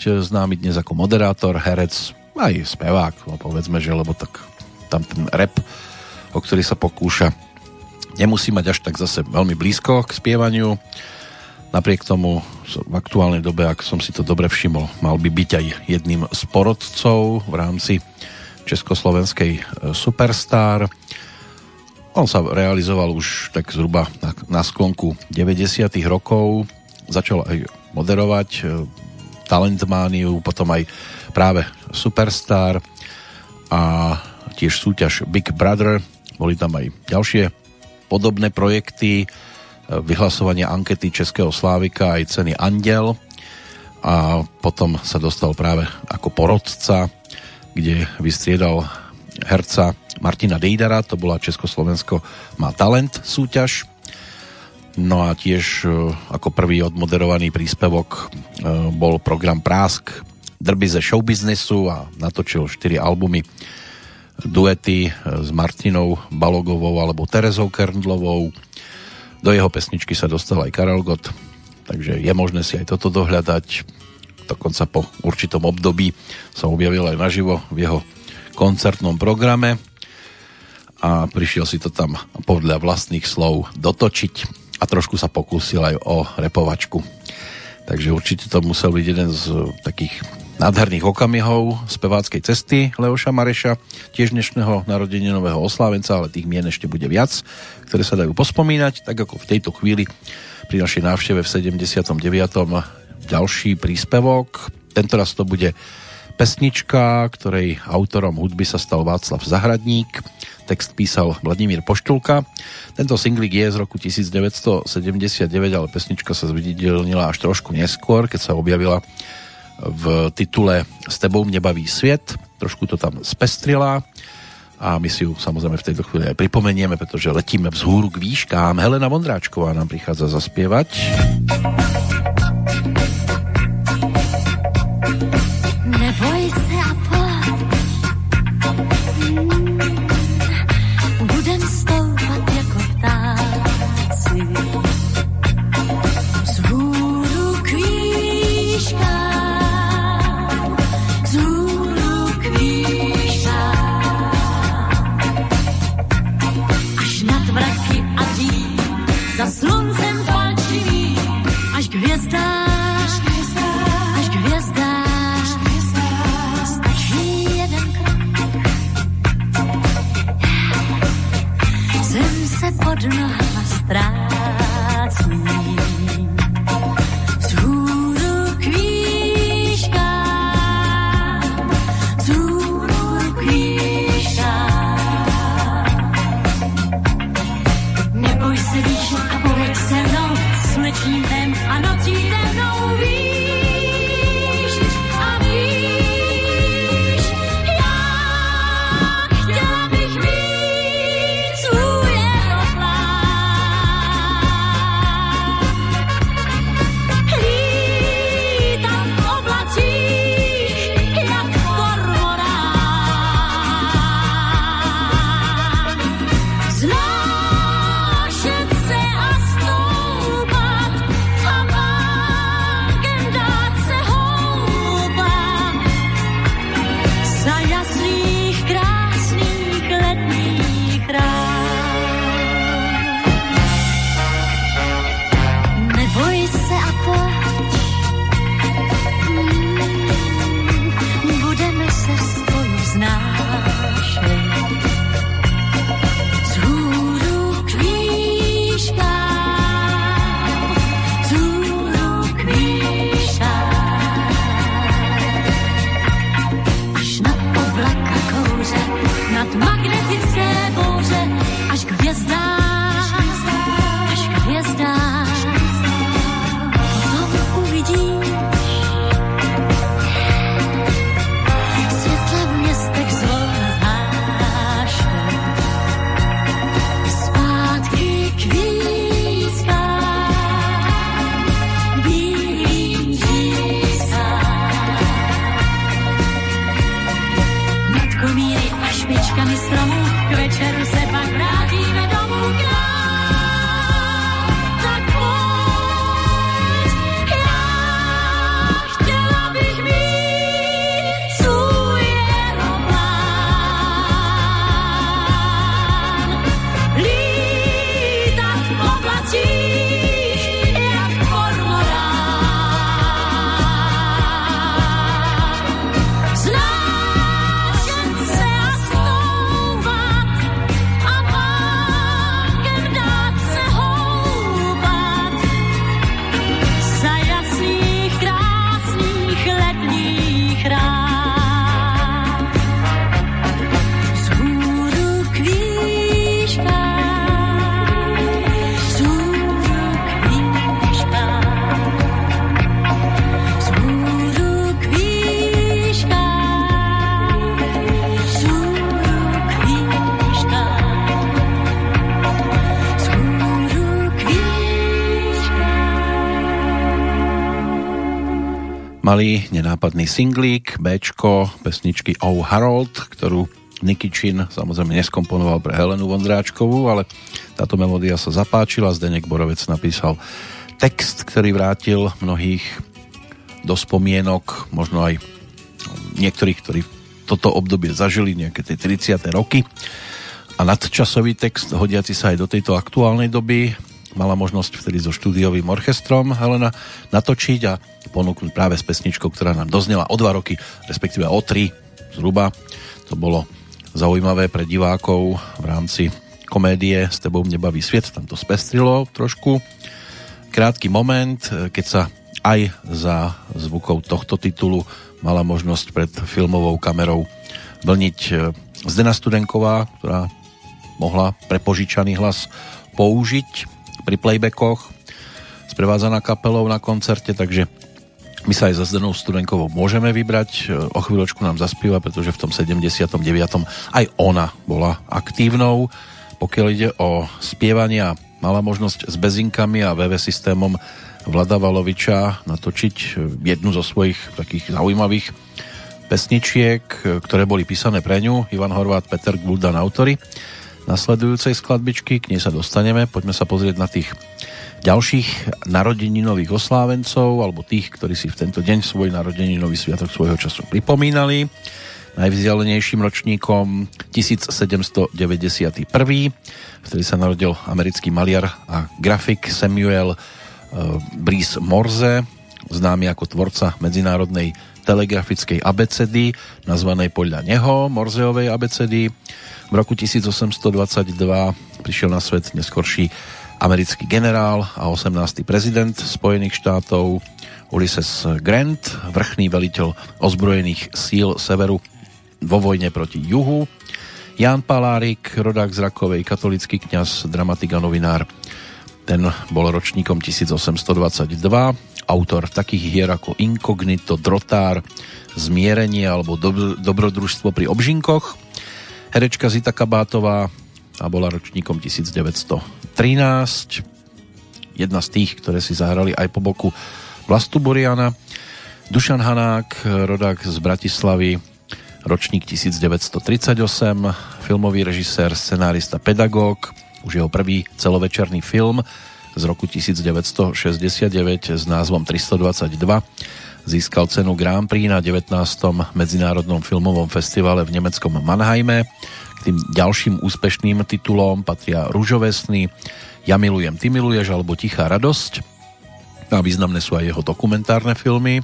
známy dnes ako moderátor, herec, aj spevák, no povedzme, že lebo tak tam ten rap, o ktorý sa pokúša, nemusí mať až tak zase veľmi blízko k spievaniu. Napriek tomu v aktuálnej dobe, ak som si to dobre všimol, mal by byť aj jedným z porodcov v rámci Československej e, Superstar. On sa realizoval už tak zhruba na, na sklonku 90. rokov začal aj moderovať e, Talentmániu, potom aj práve Superstar a tiež súťaž Big Brother. Boli tam aj ďalšie podobné projekty, e, vyhlasovanie ankety Českého Slávika aj ceny Andel a potom sa dostal práve ako porodca, kde vystriedal herca Martina Dejdara, to bola Československo má talent súťaž No a tiež e, ako prvý odmoderovaný príspevok e, bol program Prásk drby ze showbiznesu a natočil 4 albumy duety e, s Martinou Balogovou alebo Terezou Kerndlovou. Do jeho pesničky sa dostal aj Karel Gott, takže je možné si aj toto dohľadať. Dokonca po určitom období sa objavil aj naživo v jeho koncertnom programe a prišiel si to tam podľa vlastných slov dotočiť a trošku sa pokúsil aj o repovačku. Takže určite to musel byť jeden z takých nádherných okamihov speváckej cesty Leoša Mareša, tiež dnešného narodeninového oslávenca, ale tých mien ešte bude viac, ktoré sa dajú pospomínať, tak ako v tejto chvíli pri našej návšteve v 79. ďalší príspevok. Tentoraz to bude pesnička, ktorej autorom hudby sa stal Václav Zahradník Text písal Vladimír Poštulka. Tento singlik je z roku 1979, ale pesnička sa zviditeľnila až trošku neskôr, keď sa objavila v titule S tebou mne baví sviet. Trošku to tam spestrila a my si ju samozrejme v tejto chvíli aj pripomenieme, pretože letíme vzhúru k výškám. Helena Vondráčková nám prichádza zaspievať. Malý nenápadný singlík, Bčko, pesničky Oh Harold, ktorú Niky Chin samozrejme neskomponoval pre Helenu Vondráčkovú, ale táto melódia sa zapáčila. Zdenek Borovec napísal text, ktorý vrátil mnohých do spomienok, možno aj niektorých, ktorí toto obdobie zažili, nejaké tie 30. roky. A nadčasový text, hodiaci sa aj do tejto aktuálnej doby, mala možnosť vtedy so štúdiovým orchestrom Helena natočiť a ponúknuť práve s pesničkou, ktorá nám doznela o dva roky, respektíve o tri zhruba. To bolo zaujímavé pre divákov v rámci komédie S tebou mne baví sviet, tam to spestrilo trošku. Krátky moment, keď sa aj za zvukov tohto titulu mala možnosť pred filmovou kamerou vlniť e, Zdena Studenková, ktorá mohla prepožičaný hlas použiť pri playbackoch sprevádzaná kapelou na koncerte, takže my sa aj za Zdenou Studenkovou môžeme vybrať. O chvíľočku nám zaspíva, pretože v tom 79. aj ona bola aktívnou. Pokiaľ ide o spievanie mala možnosť s bezinkami a VV systémom Vlada Valoviča natočiť jednu zo svojich takých zaujímavých pesničiek, ktoré boli písané pre ňu. Ivan Horvát, Peter Guldan, autory nasledujúcej skladbičky. K nej sa dostaneme. Poďme sa pozrieť na tých ďalších narodeninových oslávencov alebo tých, ktorí si v tento deň svoj narodeninový sviatok svojho času pripomínali. Najvzdialenejším ročníkom 1791, vtedy sa narodil americký maliar a grafik Samuel uh, Brice Morze, známy ako tvorca medzinárodnej telegrafickej abecedy, nazvanej podľa neho Morzeovej abecedy. V roku 1822 prišiel na svet neskorší americký generál a 18. prezident Spojených štátov Ulysses Grant, vrchný veliteľ ozbrojených síl severu vo vojne proti juhu, Jan Palárik, rodák z Rakovej, katolický kňaz, dramatik a novinár. Ten bol ročníkom 1822, autor takých hier ako Inkognito, Drotár, Zmierenie alebo Dobrodružstvo pri obžinkoch. Herečka Zita Kabátová, a bola ročníkom 1913. Jedna z tých, ktoré si zahrali aj po boku Vlastu Boriana. Dušan Hanák, rodák z Bratislavy, ročník 1938, filmový režisér, scenárista, pedagóg, už jeho prvý celovečerný film z roku 1969 s názvom 322 získal cenu Grand Prix na 19. Medzinárodnom filmovom festivale v nemeckom Mannheime tým ďalším úspešným titulom patria Rúžové sny, Ja milujem, ty miluješ alebo Tichá radosť. A významné sú aj jeho dokumentárne filmy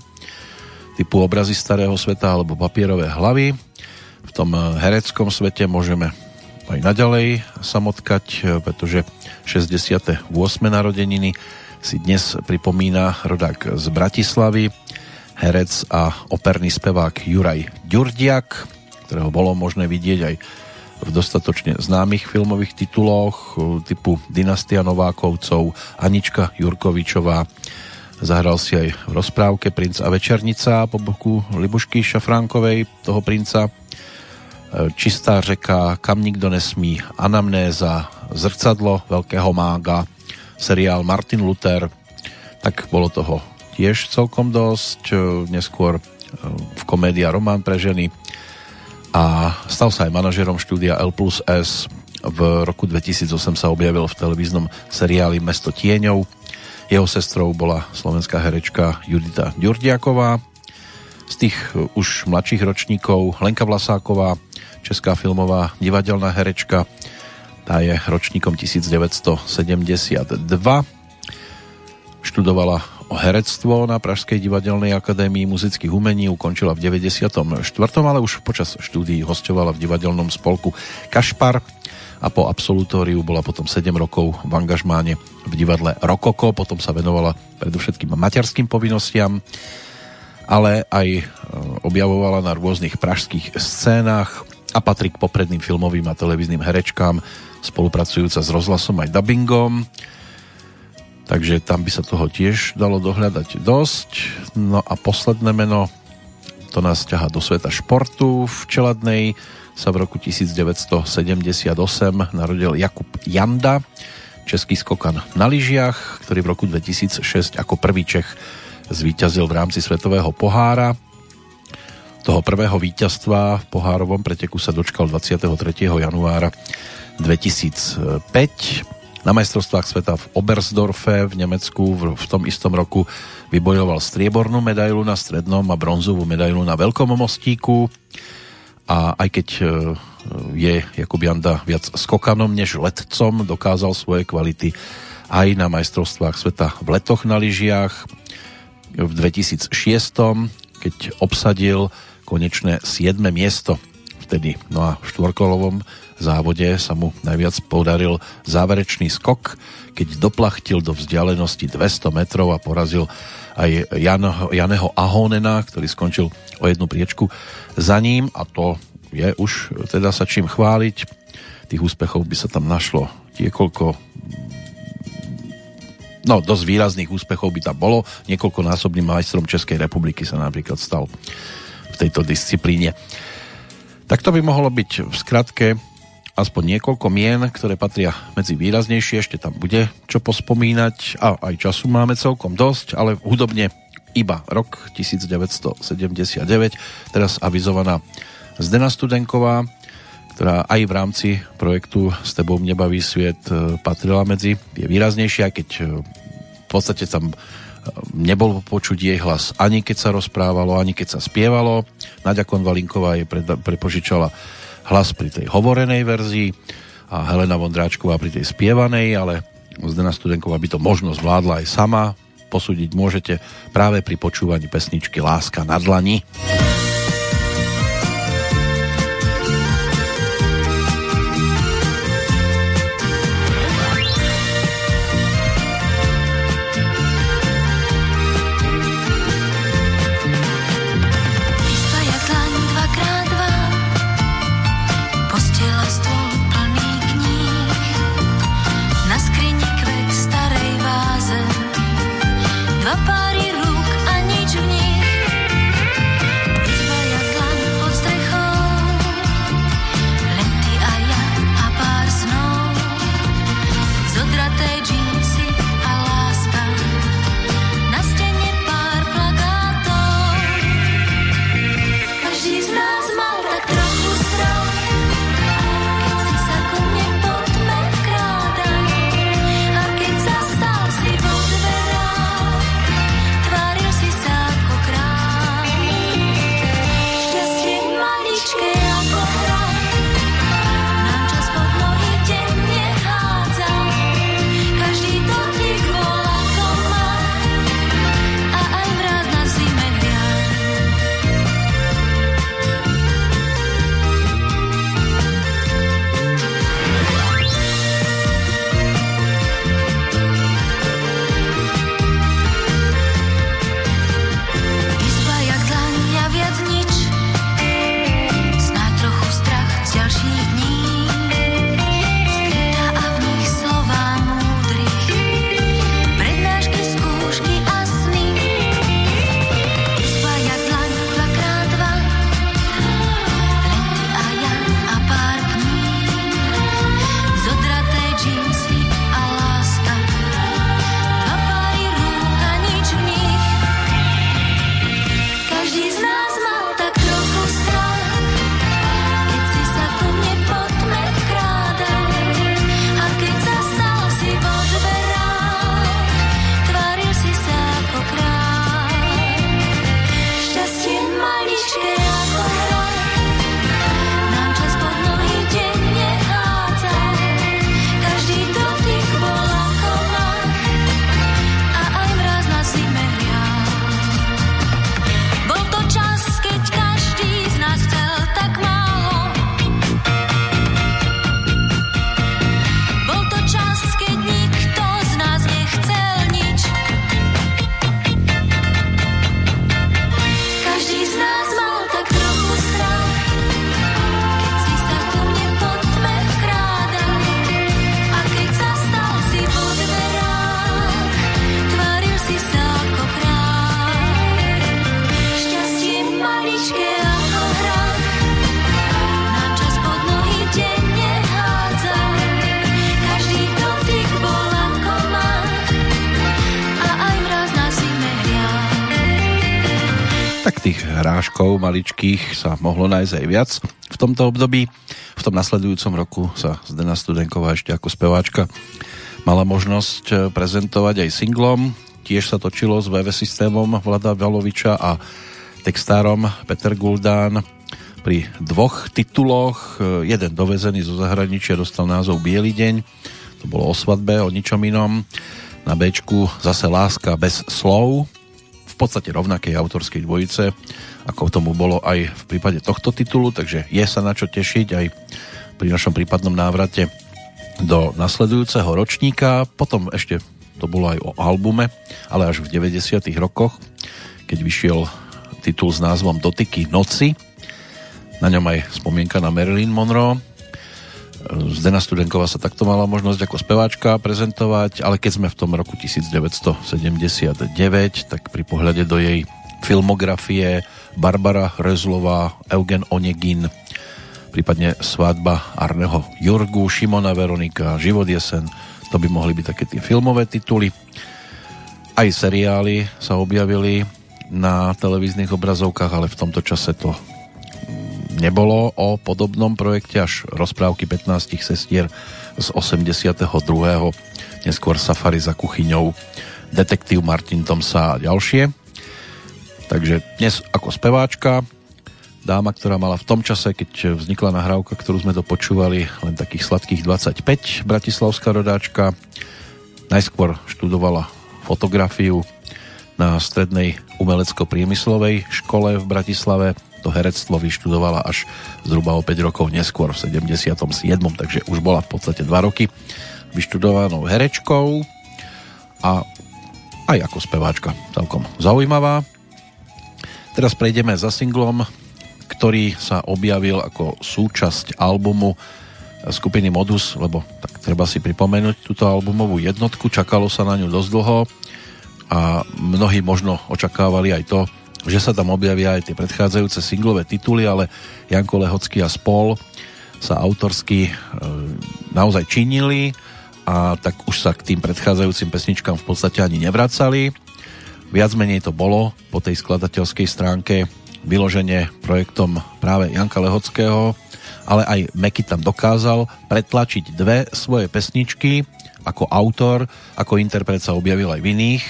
typu Obrazy starého sveta alebo Papierové hlavy. V tom hereckom svete môžeme aj naďalej samotkať, pretože 68. narodeniny si dnes pripomína rodák z Bratislavy, herec a operný spevák Juraj Ďurdiak, ktorého bolo možné vidieť aj v dostatočne známych filmových tituloch typu Dynastia Novákovcov, Anička Jurkovičová. Zahral si aj v rozprávke Princ a Večernica po boku Libušky Šafránkovej, toho princa. Čistá řeka, Kam nikto nesmí, Anamnéza, Zrcadlo veľkého mága, seriál Martin Luther. Tak bolo toho tiež celkom dosť. E, neskôr e, v komédia Román pre ženy a stal sa aj manažerom štúdia L plus S. V roku 2008 sa objavil v televíznom seriáli Mesto tieňov. Jeho sestrou bola slovenská herečka Judita Ďurdiaková. Z tých už mladších ročníkov Lenka Vlasáková, česká filmová divadelná herečka, tá je ročníkom 1972. Študovala o herectvo na Pražskej divadelnej akadémii muzických umení, ukončila v 94. ale už počas štúdií hostovala v divadelnom spolku Kašpar a po absolutóriu bola potom 7 rokov v angažmáne v divadle Rokoko, potom sa venovala predovšetkým materským povinnostiam, ale aj e, objavovala na rôznych pražských scénách a patrí k popredným filmovým a televíznym herečkám, spolupracujúca s rozhlasom aj dubbingom takže tam by sa toho tiež dalo dohľadať dosť. No a posledné meno, to nás ťaha do sveta športu. V Čeladnej sa v roku 1978 narodil Jakub Janda, český skokan na lyžiach, ktorý v roku 2006 ako prvý Čech zvíťazil v rámci Svetového pohára. Toho prvého víťazstva v pohárovom preteku sa dočkal 23. januára 2005. Na majstrovstvách sveta v Oberstdorfe v Nemecku v, tom istom roku vybojoval striebornú medailu na strednom a bronzovú medailu na veľkom mostíku. A aj keď e, je Jakub Janda viac skokanom než letcom, dokázal svoje kvality aj na majstrovstvách sveta v letoch na lyžiach v 2006, keď obsadil konečné 7. miesto vtedy. No a v štvorkolovom závode sa mu najviac podaril záverečný skok, keď doplachtil do vzdialenosti 200 metrov a porazil aj Jan, Janeho Ahonena, ktorý skončil o jednu priečku za ním a to je už teda sa čím chváliť. Tých úspechov by sa tam našlo niekoľko no dosť výrazných úspechov by tam bolo. Niekoľkonásobným majstrom Českej republiky sa napríklad stal v tejto disciplíne. Tak to by mohlo byť v skratke aspoň niekoľko mien, ktoré patria medzi výraznejšie, ešte tam bude čo pospomínať a aj času máme celkom dosť, ale hudobne iba rok 1979, teraz avizovaná Zdena Studenková, ktorá aj v rámci projektu S tebou nebaví sviet e, patrila medzi je výraznejšia, keď e, v podstate tam nebol počuť jej hlas ani keď sa rozprávalo, ani keď sa spievalo. Naďa Konvalinková je prepožičala hlas pri tej hovorenej verzii a Helena Vondráčková pri tej spievanej, ale Zdena Studenková by to možno zvládla aj sama. Posúdiť môžete práve pri počúvaní pesničky Láska na dlani. Tak maličkých sa mohlo nájsť aj viac v tomto období. V tom nasledujúcom roku sa Zdena Studenková ešte ako speváčka mala možnosť eh, prezentovať aj singlom. Tiež sa točilo s VV systémom Vlada Valoviča a textárom Peter Guldán pri dvoch tituloch. Eh, jeden dovezený zo zahraničia dostal názov Bielý deň. To bolo o svadbe, o ničom inom. Na Bčku zase Láska bez slov podstate rovnakej autorskej dvojice, ako tomu bolo aj v prípade tohto titulu, takže je sa na čo tešiť aj pri našom prípadnom návrate do nasledujúceho ročníka. Potom ešte to bolo aj o albume, ale až v 90. rokoch, keď vyšiel titul s názvom Dotyky noci. Na ňom aj spomienka na Marilyn Monroe Zdena Studenková sa takto mala možnosť ako speváčka prezentovať, ale keď sme v tom roku 1979, tak pri pohľade do jej filmografie Barbara Rezlová, Eugen Onegin, prípadne svadba Arneho Jurgu, Šimona Veronika, Život jesen, to by mohli byť také tie filmové tituly. Aj seriály sa objavili na televíznych obrazovkách, ale v tomto čase to nebolo o podobnom projekte až rozprávky 15 sestier z 82. Neskôr Safari za kuchyňou, detektív Martin Tomsa a ďalšie. Takže dnes ako speváčka, dáma, ktorá mala v tom čase, keď vznikla nahrávka, ktorú sme dopočúvali, len takých sladkých 25, bratislavská rodáčka, najskôr študovala fotografiu na strednej umelecko-priemyslovej škole v Bratislave, to herectvo vyštudovala až zhruba o 5 rokov neskôr v 77. takže už bola v podstate 2 roky vyštudovanou herečkou a aj ako speváčka celkom zaujímavá. Teraz prejdeme za singlom, ktorý sa objavil ako súčasť albumu skupiny Modus, lebo tak treba si pripomenúť túto albumovú jednotku, čakalo sa na ňu dosť dlho a mnohí možno očakávali aj to, že sa tam objavia aj tie predchádzajúce singlové tituly, ale Janko Lehocký a spol sa autorsky e, naozaj činili a tak už sa k tým predchádzajúcim pesničkám v podstate ani nevracali. Viac menej to bolo po tej skladateľskej stránke vyloženie projektom práve Janka Lehockého, ale aj Meky tam dokázal pretlačiť dve svoje pesničky ako autor, ako interpret sa objavil aj v iných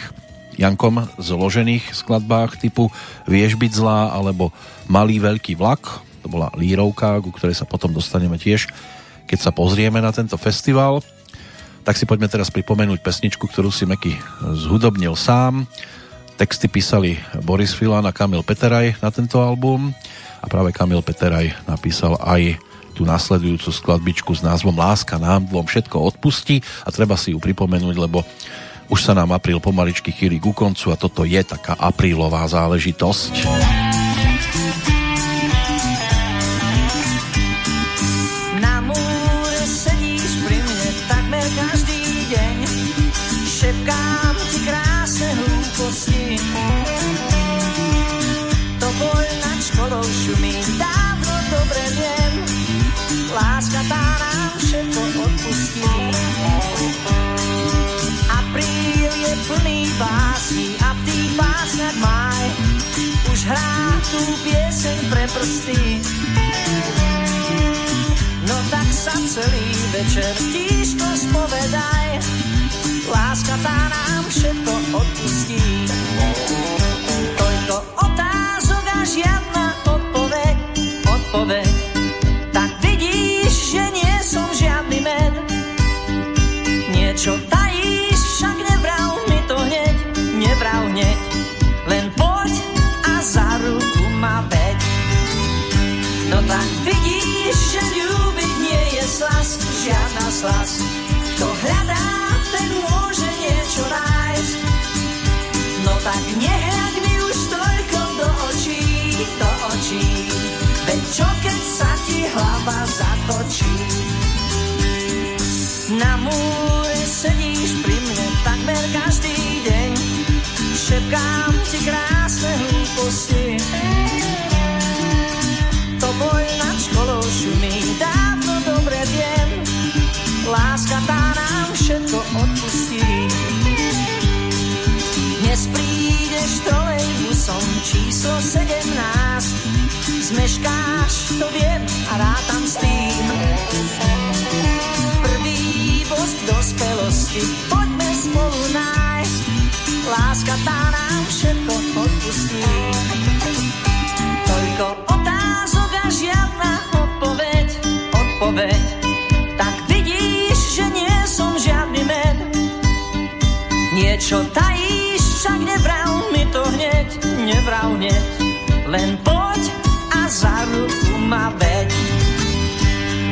Jankom zložených skladbách typu Vieš byť zlá alebo Malý veľký vlak. To bola lírovka, ku ktorej sa potom dostaneme tiež, keď sa pozrieme na tento festival. Tak si poďme teraz pripomenúť pesničku, ktorú si Meky zhudobnil sám. Texty písali Boris Filan a Kamil Peteraj na tento album a práve Kamil Peteraj napísal aj tú nasledujúcu skladbičku s názvom Láska nám dvom všetko odpustí a treba si ju pripomenúť, lebo už sa nám apríl pomaličky chýli ku koncu a toto je taká aprílová záležitosť. Tú pieseň pre prsty. No tak sa celý večer tížko spovedaj, láska tá nám všetko odpustí. Toľko otázok a žiadna žiadna to viem a rátam s tým. Prvý bosk dospelosti, poďme spolu nájsť. Láska tá nám všetko odpustí. Toľko otázok a žiadna odpoveď, odpoveď. Tak vidíš, že nie som žiadny med. Niečo tajíš, však nevral mi to hneď, nevral hneď. Len poď a za ruku ma veď.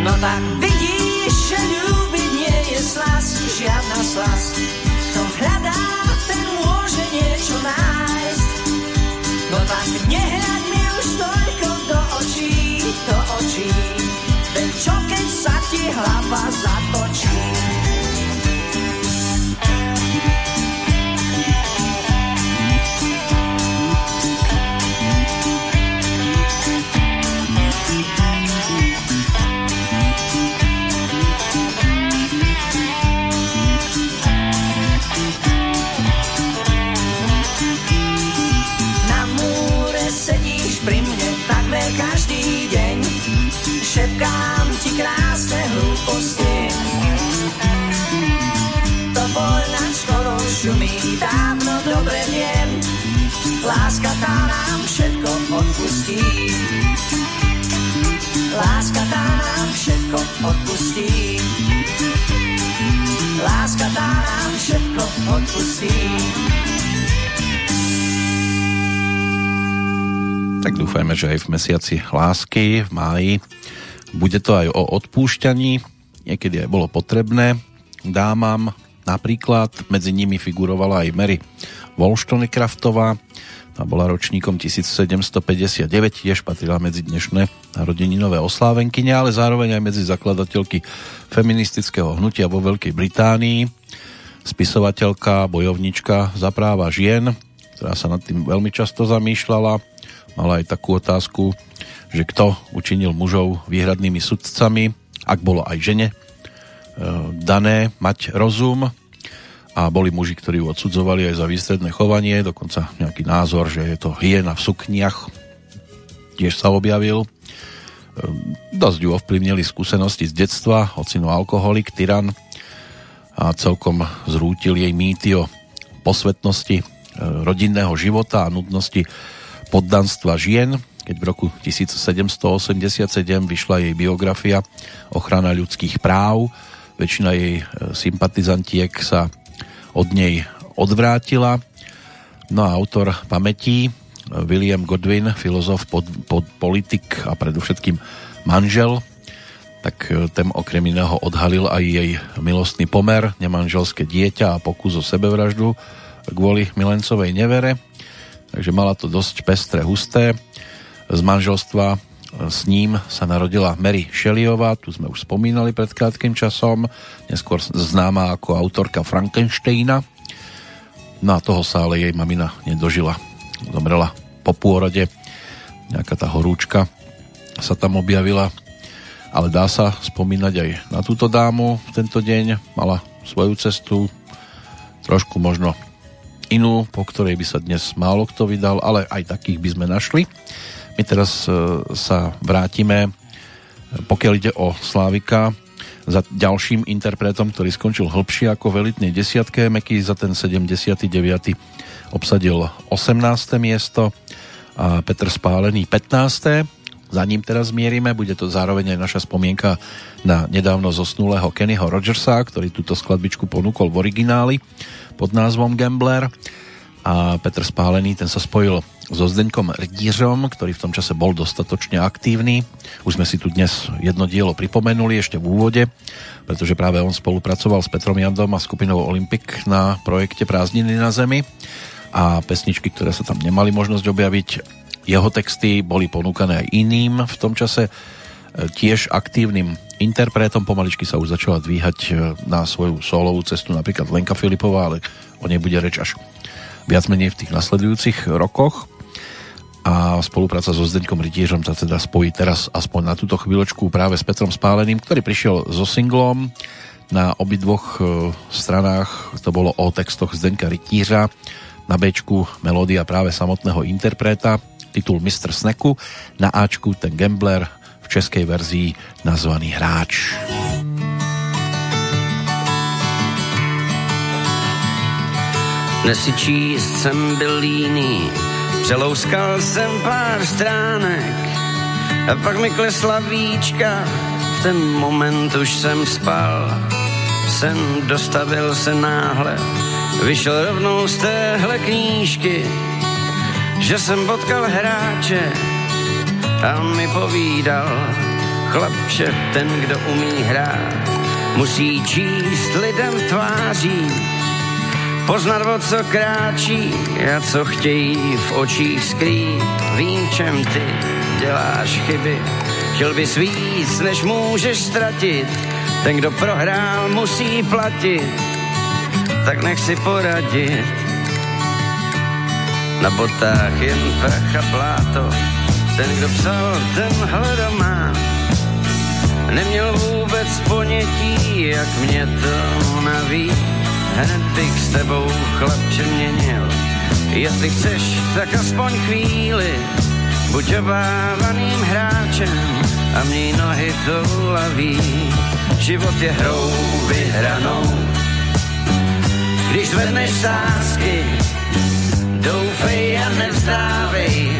No tak vidíš, že ľúbiť nie je slas, žiadna slas. Kto hľadá, ten môže niečo nájsť. No tak nehľaď mi už toľko pri mne takmer každý deň. Šepkám ti krásne hlúposti. To bol nad školou šumí, dávno dobre viem. Láska tá nám všetko odpustí. Láska tá nám všetko odpustí. Láska tá nám všetko odpustí. Tak dúfajme, že aj v mesiaci lásky, v máji, bude to aj o odpúšťaní. Niekedy aj bolo potrebné. Dámam napríklad, medzi nimi figurovala aj Mary Wollstonecraftová, tá bola ročníkom 1759, tiež patrila medzi dnešné narodeninové oslávenkyne, ale zároveň aj medzi zakladateľky feministického hnutia vo Veľkej Británii, spisovateľka, bojovnička za práva žien, ktorá sa nad tým veľmi často zamýšľala, mala aj takú otázku, že kto učinil mužov výhradnými sudcami, ak bolo aj žene e, dané mať rozum a boli muži, ktorí ju odsudzovali aj za výstredné chovanie, dokonca nejaký názor, že je to hyena v sukniach, tiež sa objavil. E, Dosť ju ovplyvnili skúsenosti z detstva, ocino alkoholik, tyran a celkom zrútil jej mýty o posvetnosti e, rodinného života a nudnosti poddanstva žien, keď v roku 1787 vyšla jej biografia Ochrana ľudských práv. Väčšina jej e, sympatizantiek sa od nej odvrátila. No a autor pamätí William Godwin, filozof, pod, pod politik a predovšetkým manžel, tak e, ten okrem iného odhalil aj jej milostný pomer, nemanželské dieťa a pokus o sebevraždu kvôli milencovej nevere. Takže mala to dosť pestré, husté. Z manželstva e, s ním sa narodila Mary Shelleyová, tu sme už spomínali pred krátkým časom, neskôr známa ako autorka Frankensteina. No a toho sa ale jej mamina nedožila. Zomrela po pôrode, nejaká tá horúčka sa tam objavila, ale dá sa spomínať aj na túto dámu v tento deň. Mala svoju cestu, trošku možno inú, po ktorej by sa dnes málo kto vydal, ale aj takých by sme našli. My teraz e, sa vrátime, pokiaľ ide o Slávika, za ďalším interpretom, ktorý skončil hlbšie ako v elitnej desiatke. Meky za ten 79. obsadil 18. miesto a Petr Spálený 15. Za ním teraz mierime, bude to zároveň aj naša spomienka na nedávno zosnulého Kennyho Rogersa, ktorý túto skladbičku ponúkol v origináli pod názvom Gambler a Petr Spálený ten sa spojil so Zdeňkom Rdířom, ktorý v tom čase bol dostatočne aktívny. Už sme si tu dnes jedno dielo pripomenuli ešte v úvode, pretože práve on spolupracoval s Petrom Jandom a skupinou Olympic na projekte Prázdniny na zemi a pesničky, ktoré sa tam nemali možnosť objaviť, jeho texty boli ponúkané aj iným v tom čase e, tiež aktívnym interpretom. Pomaličky sa už začala dvíhať e, na svoju solovú cestu napríklad Lenka Filipová, ale o nej bude reč až viac menej v tých nasledujúcich rokoch a spolupráca so Zdeňkom Rytiežom sa teda spojí teraz aspoň na túto chvíľočku práve s Petrom Spáleným, ktorý prišiel so singlom na obidvoch e, stranách, to bolo o textoch Zdeňka Rytířa, na Bčku melódia práve samotného interpreta, titul Mr. Sneku, na Ačku ten Gambler, v českej verzii nazvaný Hráč. Dnes si jsem byl líný, přelouskal jsem pár stránek a pak mi klesla víčka, v ten moment už jsem spal. Sen dostavil se náhle, vyšel rovnou z téhle knížky, že jsem potkal hráče a mi povídal, chlapče, ten, kdo umí hrát, musí číst lidem tváří, poznat, o co kráčí a co chtějí v očích skrýt. Vím, čem ty děláš chyby, chtěl bys víc, než můžeš ztratit, ten, kdo prohrál, musí platit, tak nech si poradit. Na botách jen prach a pláto, ten, kdo psal tenhle román, neměl vůbec ponětí, jak mě to naví. Hned bych s tebou, chlapče, měnil. Jestli chceš, tak aspoň chvíli, buď obávaným hráčem a měj nohy to laví. Život je hrou vyhranou, když zvedneš sásky, doufej a nevzdávej,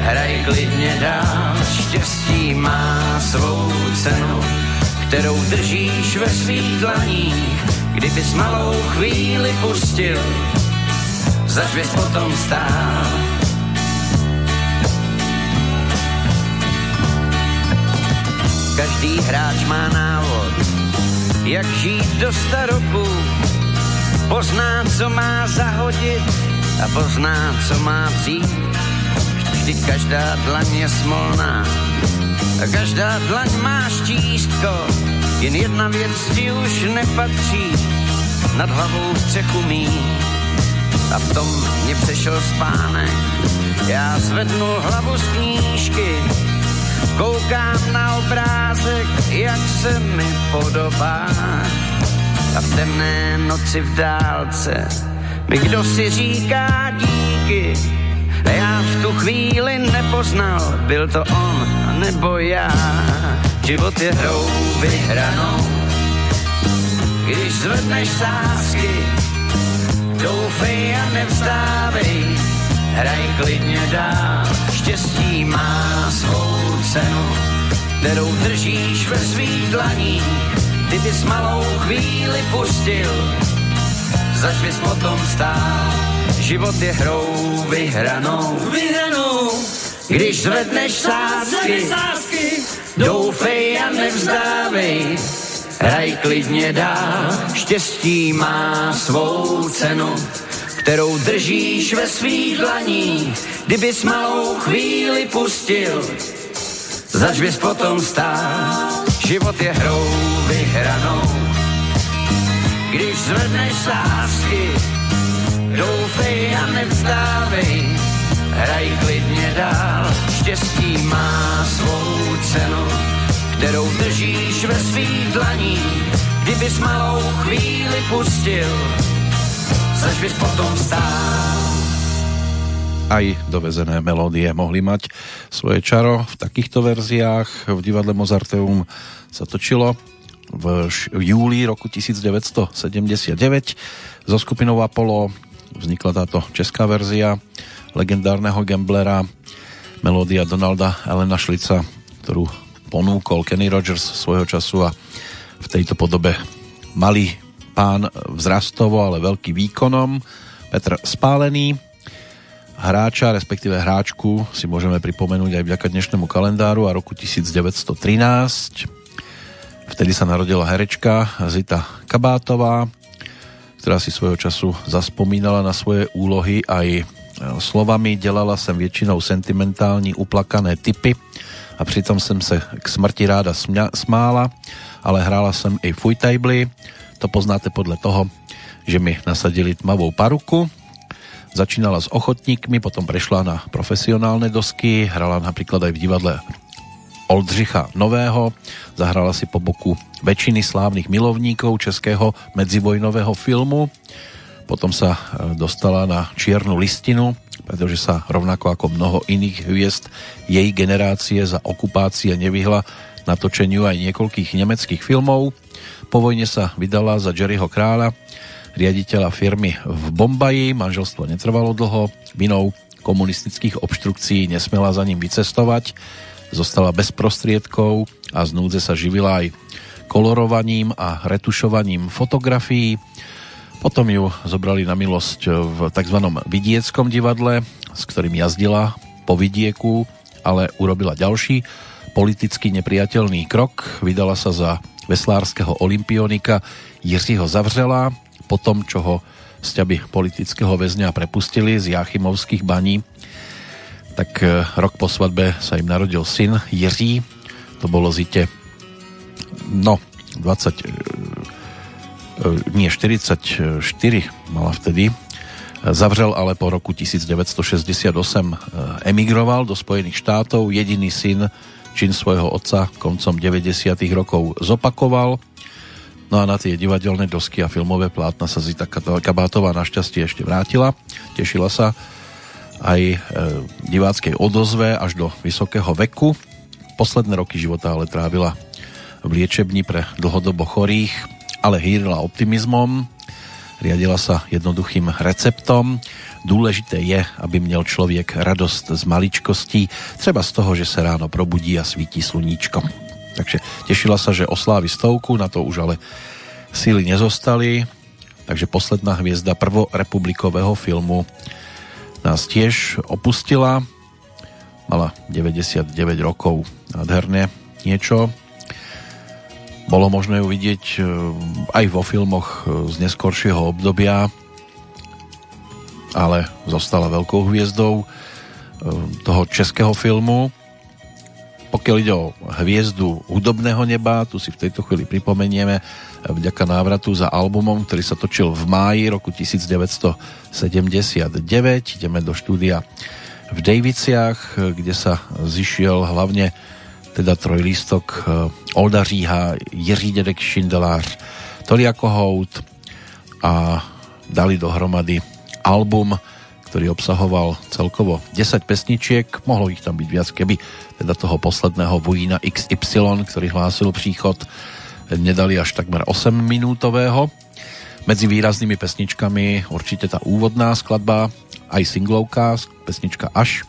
hraj klidně dál, štěstí má svou cenu, kterou držíš ve svých dlaních, kdybys malou chvíli pustil, zač bys potom stál. Každý hráč má návod, jak žít do staroku, pozná, co má zahodit a pozná, co má vzít. Vždyť každá dlaň je smolná a každá dlaň má štístko, jen jedna věc ti už nepatří, nad hlavou střechu mý. A v tom mě přešel spánek, já zvednu hlavu z knížky, koukám na obrázek, jak se mi podobá. A v temné noci v dálce mi kdo si říká díky. A já v tu chvíli nepoznal, byl to on nebo já. Život je hrou vyhranou, když zvedneš sásky, doufej a nevzdávej, hraj klidně dál, štěstí má svou cenu, kterou držíš ve svých dlaních, ty bys malou chvíli pustil, zač bys potom stál, život je hrou vyhranou, Vyhranou, když zvedneš sásky, sásky, Doufej a nevzdávej, hraj klidně dál, štěstí má svou cenu, kterou držíš ve svých dlaních, kdybys malou chvíli pustil, zač bys potom stál, život je hrou vyhranou. Když zvedneš sásky, doufej a nevzdávej, hraj klidně dál, štěstí má svou cenu, kterou držíš ve svých dlaních, kdybys malou chvíli pustil, zač bys potom stál. Aj dovezené melódie mohli mať svoje čaro v takýchto verziách. V divadle Mozarteum sa točilo v júli roku 1979 zo skupinou Apollo vznikla táto česká verzia legendárneho gamblera melódia Donalda Elena Šlica, ktorú ponúkol Kenny Rogers svojho času a v tejto podobe malý pán vzrastovo, ale veľký výkonom Petr Spálený. Hráča, respektíve hráčku si môžeme pripomenúť aj vďaka dnešnému kalendáru a roku 1913 vtedy sa narodila herečka Zita Kabátová ktorá si svojho času zaspomínala na svoje úlohy aj slovami dělala jsem většinou sentimentální uplakané typy a přitom jsem se k smrti ráda smála, ale hrála jsem i fujtajbly, to poznáte podle toho, že mi nasadili tmavou paruku. Začínala s ochotníkmi, potom prešla na profesionálne dosky, hrala napríklad aj v divadle Oldřicha Nového, zahrala si po boku väčšiny slávnych milovníkov českého medzivojnového filmu, potom sa e, dostala na čiernu listinu, pretože sa rovnako ako mnoho iných hviezd jej generácie za okupácie nevyhla natočeniu aj niekoľkých nemeckých filmov. Po vojne sa vydala za Jerryho kráľa, riaditeľa firmy v Bombaji. Manželstvo netrvalo dlho, vinou komunistických obštrukcií nesmela za ním vycestovať. Zostala bez prostriedkov a z núdze sa živila aj kolorovaním a retušovaním fotografií. Potom ju zobrali na milosť v tzv. vidieckom divadle, s ktorým jazdila po vidieku, ale urobila ďalší politicky nepriateľný krok. Vydala sa za veslárskeho olimpionika Jiřího Zavřela, po tom, čo ho sťaby politického väzňa prepustili z Jachimovských baní, tak e, rok po svadbe sa im narodil syn Jiří, to bolo zite no 20 e, e, nie 44 mala vtedy Zavřel ale po roku 1968 emigroval do Spojených štátov. Jediný syn čin svojho otca koncom 90. rokov zopakoval No a na tie divadelné dosky a filmové plátna sa Zita Kabátová našťastie ešte vrátila. Tešila sa aj e, diváckej odozve až do vysokého veku. Posledné roky života ale trávila v liečebni pre dlhodobo chorých, ale hýrila optimizmom, riadila sa jednoduchým receptom. Dôležité je, aby měl človek radosť z maličkostí, třeba z toho, že sa ráno probudí a svítí sluníčkom. Takže tešila sa, že oslávi stovku, na to už ale síly nezostali. Takže posledná hviezda prvorepublikového filmu nás tiež opustila. Mala 99 rokov. Nádherne niečo. Bolo možné ju vidieť e, aj vo filmoch e, z neskoršieho obdobia, ale zostala veľkou hviezdou e, toho českého filmu pokiaľ ide o hviezdu hudobného neba, tu si v tejto chvíli pripomenieme vďaka návratu za albumom, ktorý sa točil v máji roku 1979. Ideme do štúdia v Daviciach, kde sa zišiel hlavne teda trojlistok eh, Olda Říha, Jiří Dedek Šindelář, Toliako Hout a dali dohromady album, ktorý obsahoval celkovo 10 pesničiek, mohlo ich tam byť viac, keby teda toho posledného vojína XY, ktorý hlásil príchod, nedali až takmer 8 minútového. Medzi výraznými pesničkami určite tá úvodná skladba, aj singlovka, pesnička Až.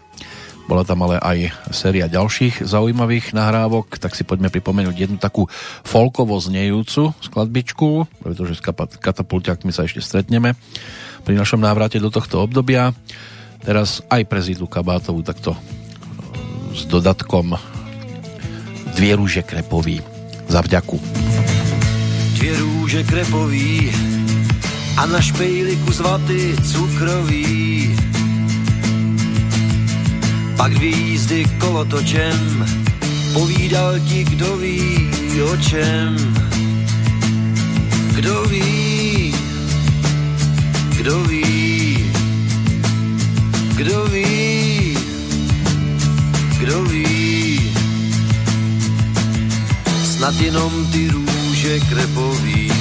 Bola tam ale aj séria ďalších zaujímavých nahrávok, tak si poďme pripomenúť jednu takú folkovo znejúcu skladbičku, pretože s katapulťákmi sa ešte stretneme pri našom návrate do tohto obdobia. Teraz aj pre Zidlu Kabátovú takto s dodatkom Dvě rúže krepový za vďaku. Dvě rúže krepový a na špejli kus vaty cukrový. Pak dvě kolotočem, povídal ti, kdo ví o čem. Kdo ví, kdo ví, kdo ví, Snad jenom ty růže krepový.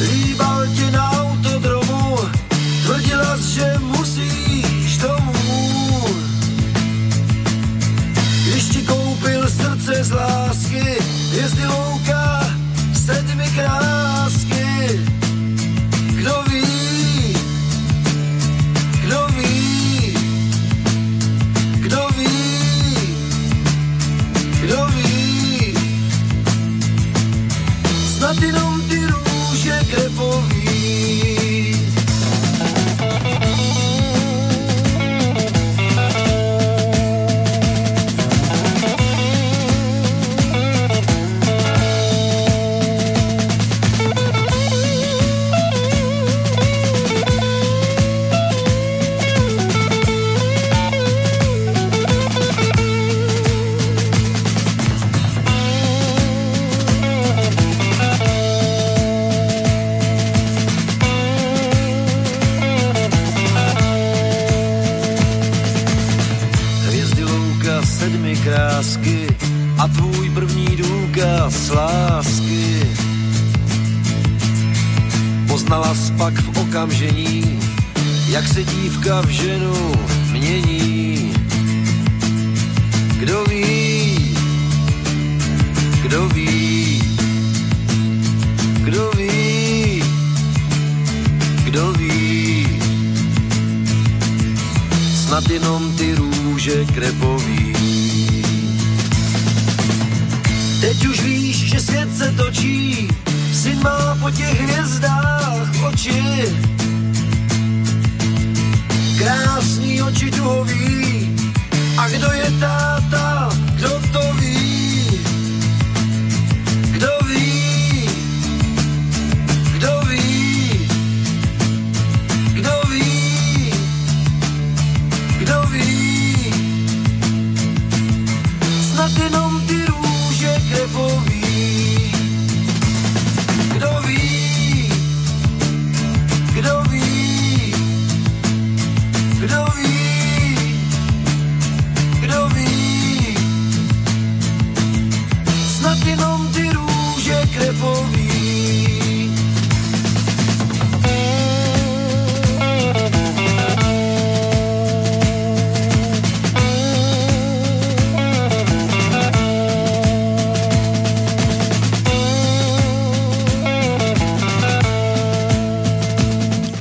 Líbal tě na autodromu, tvrdila že musíš domů. Když ti koupil srdce z lásky, jezdil louka sedmi krásky.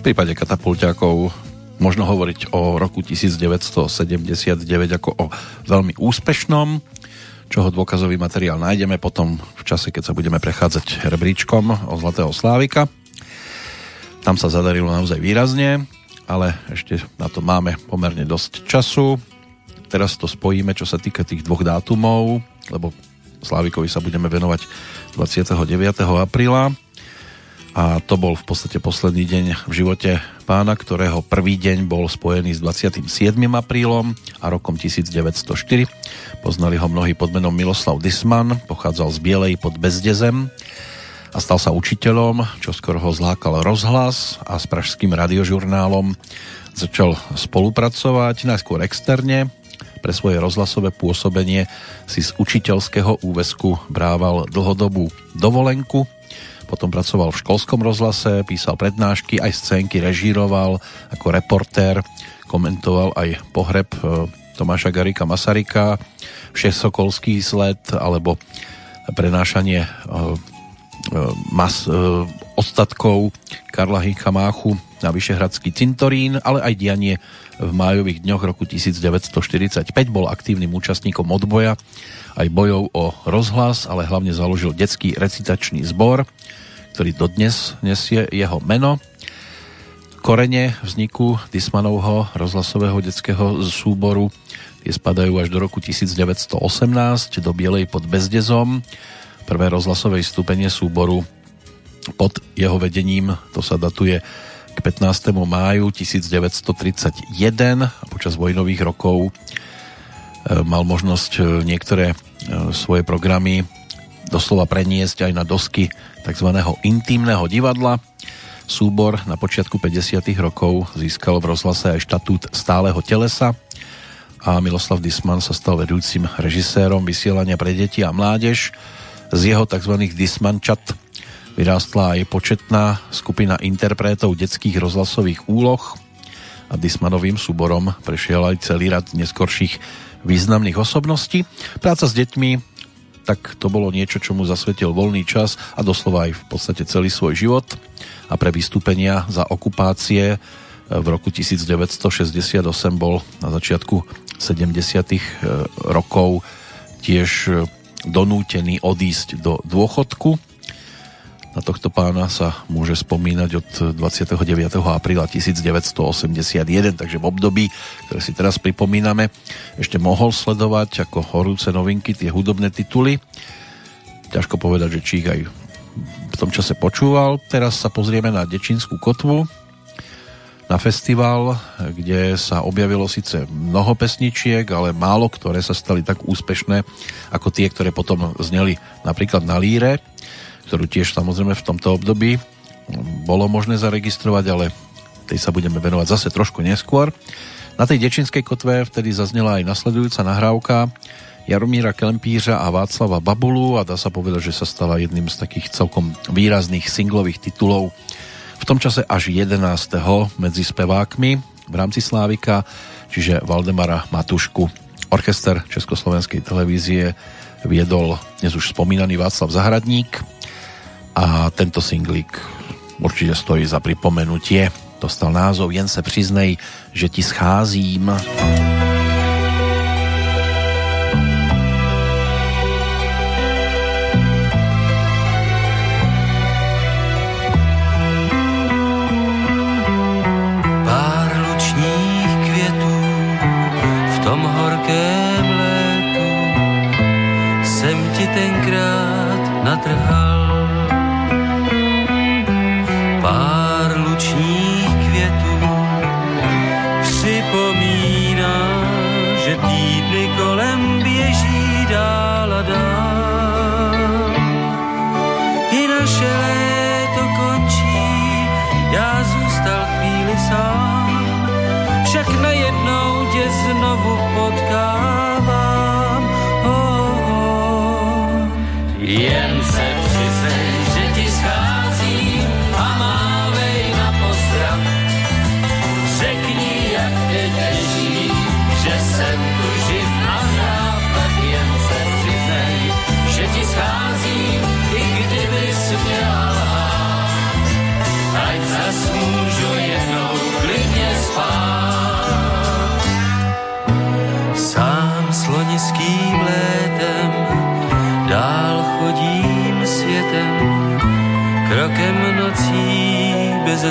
Prípade katapulťákov možno hovoriť o roku 1979 ako o veľmi úspešnom, čoho dôkazový materiál nájdeme potom v čase, keď sa budeme prechádzať rebríčkom o Zlatého Slávika. Tam sa zadarilo naozaj výrazne, ale ešte na to máme pomerne dosť času. Teraz to spojíme, čo sa týka tých dvoch dátumov, lebo Slávikovi sa budeme venovať 29. apríla a to bol v podstate posledný deň v živote pána, ktorého prvý deň bol spojený s 27. aprílom a rokom 1904. Poznali ho mnohí pod menom Miloslav Disman, pochádzal z Bielej pod Bezdezem a stal sa učiteľom, čo skoro ho zlákal rozhlas a s pražským radiožurnálom začal spolupracovať najskôr externe. Pre svoje rozhlasové pôsobenie si z učiteľského úvesku brával dlhodobú dovolenku potom pracoval v školskom rozhlase, písal prednášky, aj scénky režíroval ako reportér, komentoval aj pohreb e, Tomáša Garika Masarika, Všesokolský sled alebo prenášanie e, mas, ostatkov Karla Hinka Máchu na Vyšehradský cintorín, ale aj dianie v májových dňoch roku 1945 bol aktívnym účastníkom odboja aj bojov o rozhlas, ale hlavne založil detský recitačný zbor, ktorý dodnes nesie jeho meno. Korene vzniku Dismanovho rozhlasového detského súboru tie spadajú až do roku 1918 do Bielej pod Bezdezom. Prvé rozhlasové stupenie súboru pod jeho vedením, to sa datuje k 15. máju 1931 a počas vojnových rokov e, mal možnosť e, niektoré e, svoje programy doslova preniesť aj na dosky tzv. intimného divadla. Súbor na počiatku 50. rokov získal v rozhlase aj štatút stáleho telesa a Miloslav Disman sa stal vedúcim režisérom vysielania pre deti a mládež. Z jeho tzv. Dismančat vyrástla aj početná skupina interpretov detských rozhlasových úloh a Dismanovým súborom prešiel aj celý rad neskorších významných osobností. Práca s deťmi tak to bolo niečo, čo mu zasvetil voľný čas a doslova aj v podstate celý svoj život. A pre vystúpenia za okupácie e, v roku 1968 bol na začiatku 70. E, rokov tiež e, donútený odísť do dôchodku na tohto pána sa môže spomínať od 29. apríla 1981, takže v období, ktoré si teraz pripomíname, ešte mohol sledovať ako horúce novinky tie hudobné tituly. Ťažko povedať, že či aj v tom čase počúval. Teraz sa pozrieme na Dečinskú kotvu, na festival, kde sa objavilo síce mnoho pesničiek, ale málo ktoré sa stali tak úspešné ako tie, ktoré potom zneli napríklad na líre ktorú tiež samozrejme v tomto období bolo možné zaregistrovať, ale tej sa budeme venovať zase trošku neskôr. Na tej Dečinskej kotve vtedy zaznela aj nasledujúca nahrávka Jaromíra Kelempířa a Václava Babulu a dá sa povedať, že sa stala jedným z takých celkom výrazných singlových titulov v tom čase až 11. medzi spevákmi v rámci Slávika, čiže Valdemara Matušku. Orchester Československej televízie viedol dnes už spomínaný Václav Zahradník a tento singlik určite stojí za pripomenutie. Dostal názov Jen se přiznej, že ti scházím. natrhá.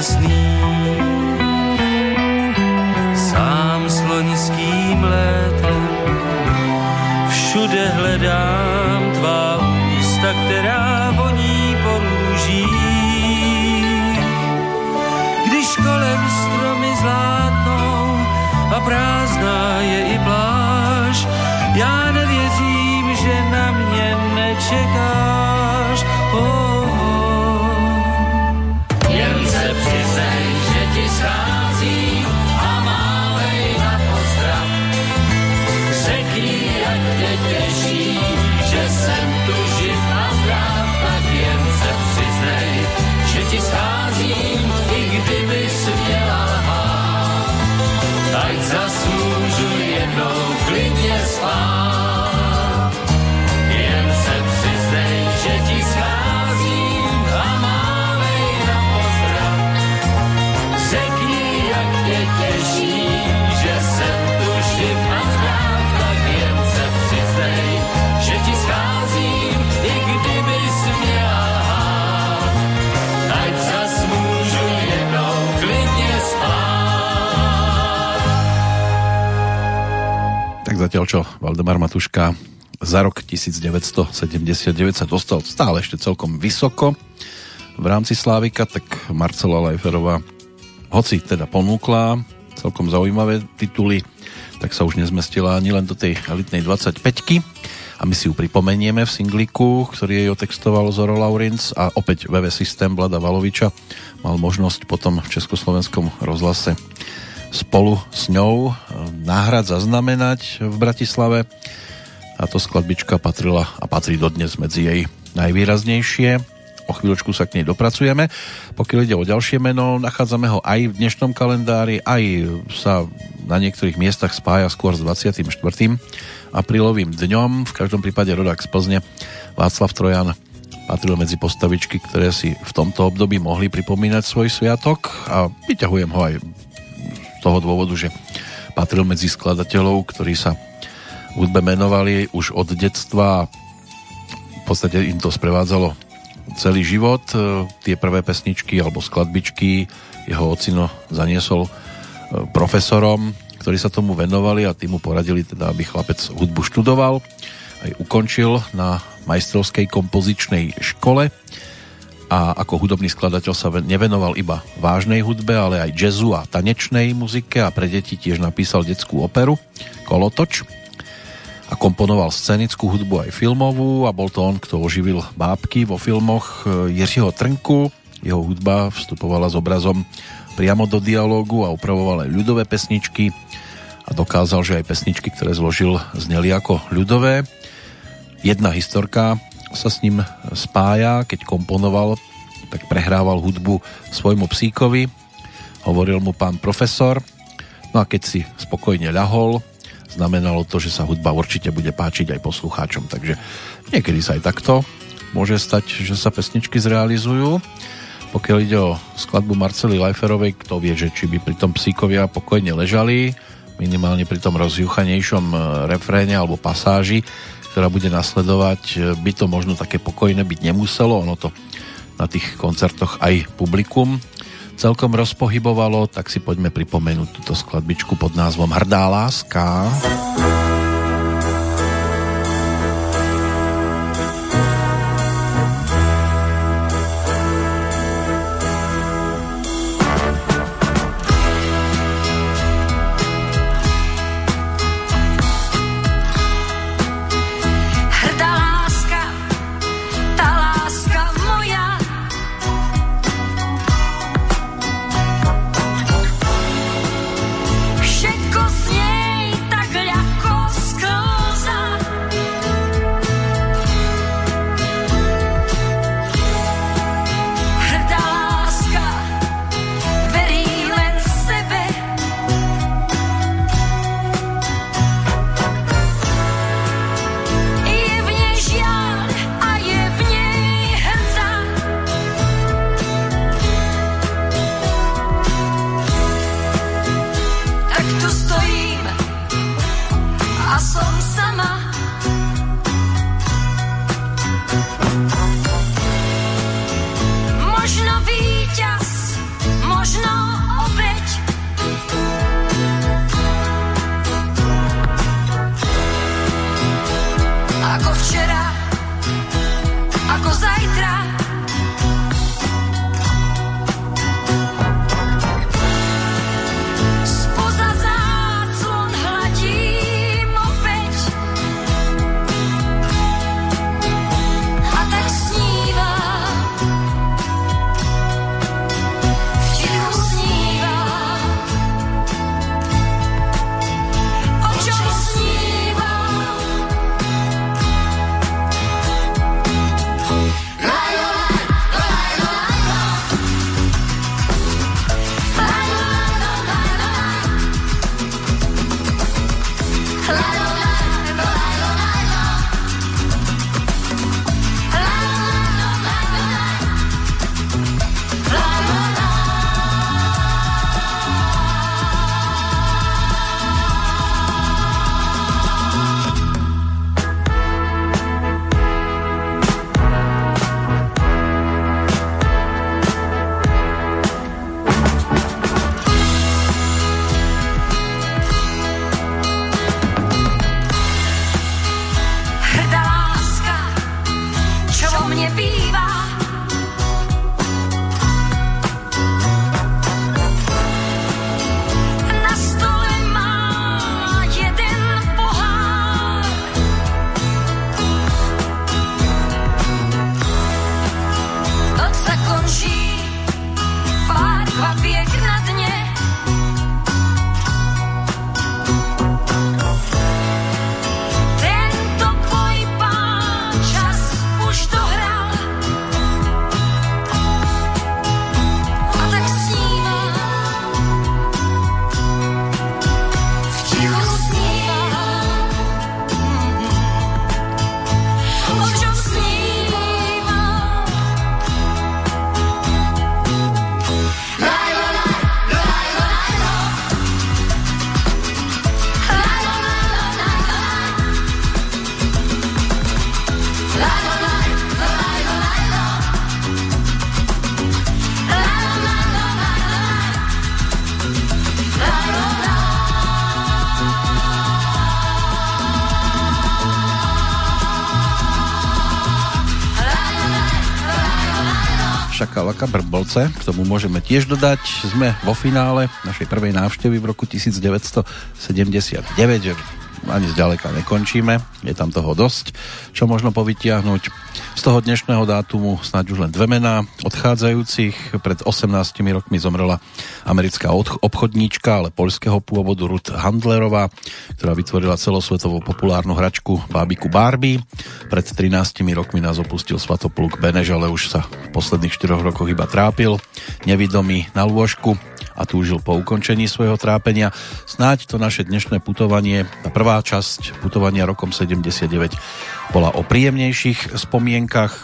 Sní. Sám slonickým létem všude hledám tvá ústa, která voní po růžích. Když kolem stromy zlátnou a prázdná je i pláž, zatiaľ čo Valdemar Matuška za rok 1979 sa dostal stále ešte celkom vysoko v rámci Slávika, tak Marcela Lajferová hoci teda ponúkla celkom zaujímavé tituly, tak sa už nezmestila ani len do tej elitnej 25 a my si ju pripomenieme v singliku, ktorý jej otextoval Zoro Laurinc a opäť VV Systém Vlada Valoviča mal možnosť potom v Československom rozhlase spolu s ňou eh, náhrad zaznamenať v Bratislave. A to skladbička patrila a patrí dodnes medzi jej najvýraznejšie. O chvíľočku sa k nej dopracujeme. Pokiaľ ide o ďalšie meno, nachádzame ho aj v dnešnom kalendári, aj sa na niektorých miestach spája skôr s 24. aprílovým dňom. V každom prípade rodák z Plzne Václav Trojan patril medzi postavičky, ktoré si v tomto období mohli pripomínať svoj sviatok a vyťahujem ho aj toho dôvodu, že patril medzi skladateľov, ktorí sa hudbe menovali už od detstva v podstate im to sprevádzalo celý život. E, tie prvé pesničky alebo skladbičky jeho ocino zaniesol e, profesorom, ktorí sa tomu venovali a tým poradili teda, aby chlapec hudbu študoval. Aj ukončil na majstrovskej kompozičnej škole a ako hudobný skladateľ sa nevenoval iba vážnej hudbe, ale aj jazzu a tanečnej muzike a pre deti tiež napísal detskú operu Kolotoč a komponoval scenickú hudbu aj filmovú a bol to on, kto oživil bábky vo filmoch e, Jiřího Trnku. Jeho hudba vstupovala s obrazom priamo do dialógu a upravoval aj ľudové pesničky a dokázal, že aj pesničky, ktoré zložil, zneli ako ľudové. Jedna historka sa s ním spája, keď komponoval tak prehrával hudbu svojmu psíkovi, hovoril mu pán profesor, no a keď si spokojne ľahol, znamenalo to, že sa hudba určite bude páčiť aj poslucháčom, takže niekedy sa aj takto môže stať, že sa pesničky zrealizujú. Pokiaľ ide o skladbu Marcely Leiferovej, kto vie, že či by pri tom psíkovia pokojne ležali, minimálne pri tom rozjuchanejšom e, refréne alebo pasáži, ktorá bude nasledovať, e, by to možno také pokojné byť nemuselo, ono to na tých koncertoch aj publikum celkom rozpohybovalo, tak si poďme pripomenúť túto skladbičku pod názvom Hrdá láska. Hrdá láska Vianoce, k tomu môžeme tiež dodať. Sme vo finále našej prvej návštevy v roku 1979, že ani zďaleka nekončíme. Je tam toho dosť, čo možno povytiahnuť. Z toho dnešného dátumu snáď už len dve mená odchádzajúcich. Pred 18 rokmi zomrela americká obchodníčka, ale poľského pôvodu Ruth Handlerová, ktorá vytvorila celosvetovú populárnu hračku Bábiku Barbie. Pred 13 rokmi nás opustil svatopluk Benež, ale už sa v posledných 4 rokoch iba trápil. Nevidomý na lôžku a túžil po ukončení svojho trápenia. Snáď to naše dnešné putovanie, tá prvá časť putovania rokom 79 bola o príjemnejších spomienkach,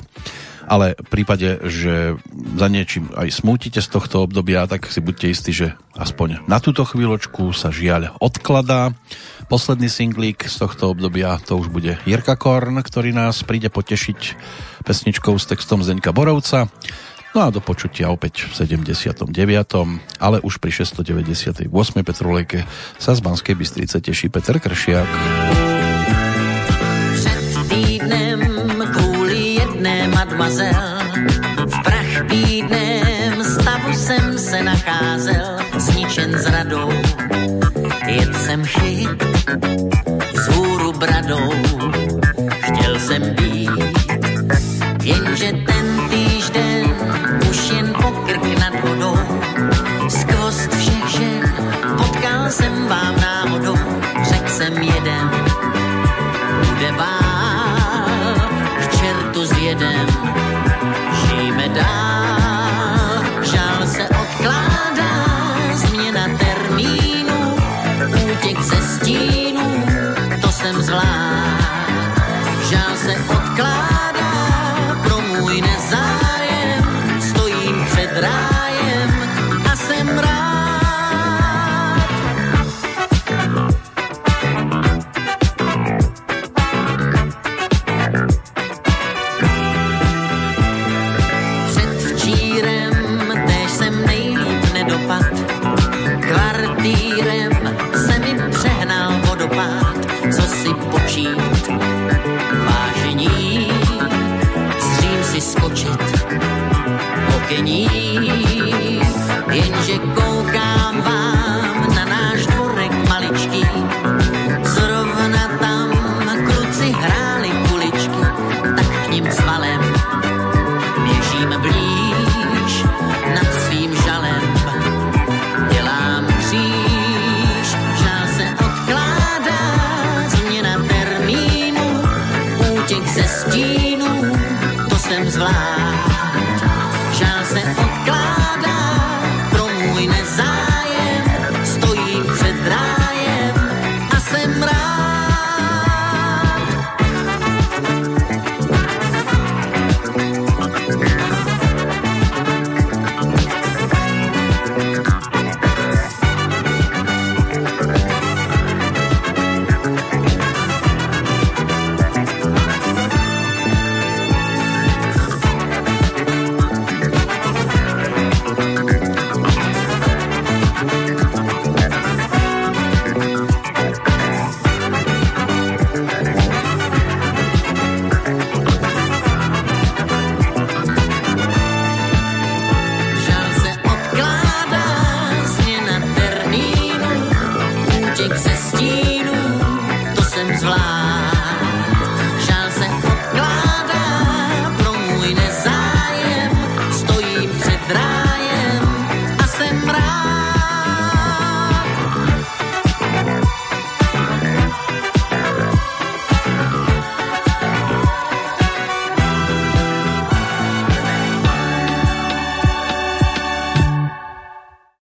ale v prípade, že za niečím aj smútite z tohto obdobia, tak si buďte istí, že aspoň na túto chvíľočku sa žiaľ odkladá. Posledný singlík z tohto obdobia to už bude Jirka Korn, ktorý nás príde potešiť pesničkou s textom Zdeňka Borovca. No a do počutia opäť v 79. ale už pri 698. Petrolejke sa z Banskej Bystrice teší Petr Kršiak. Před týdnem kvůli jedné mademoiselle v prach bídném stavu jsem se nacházel zničen zradou. Jet jsem chyt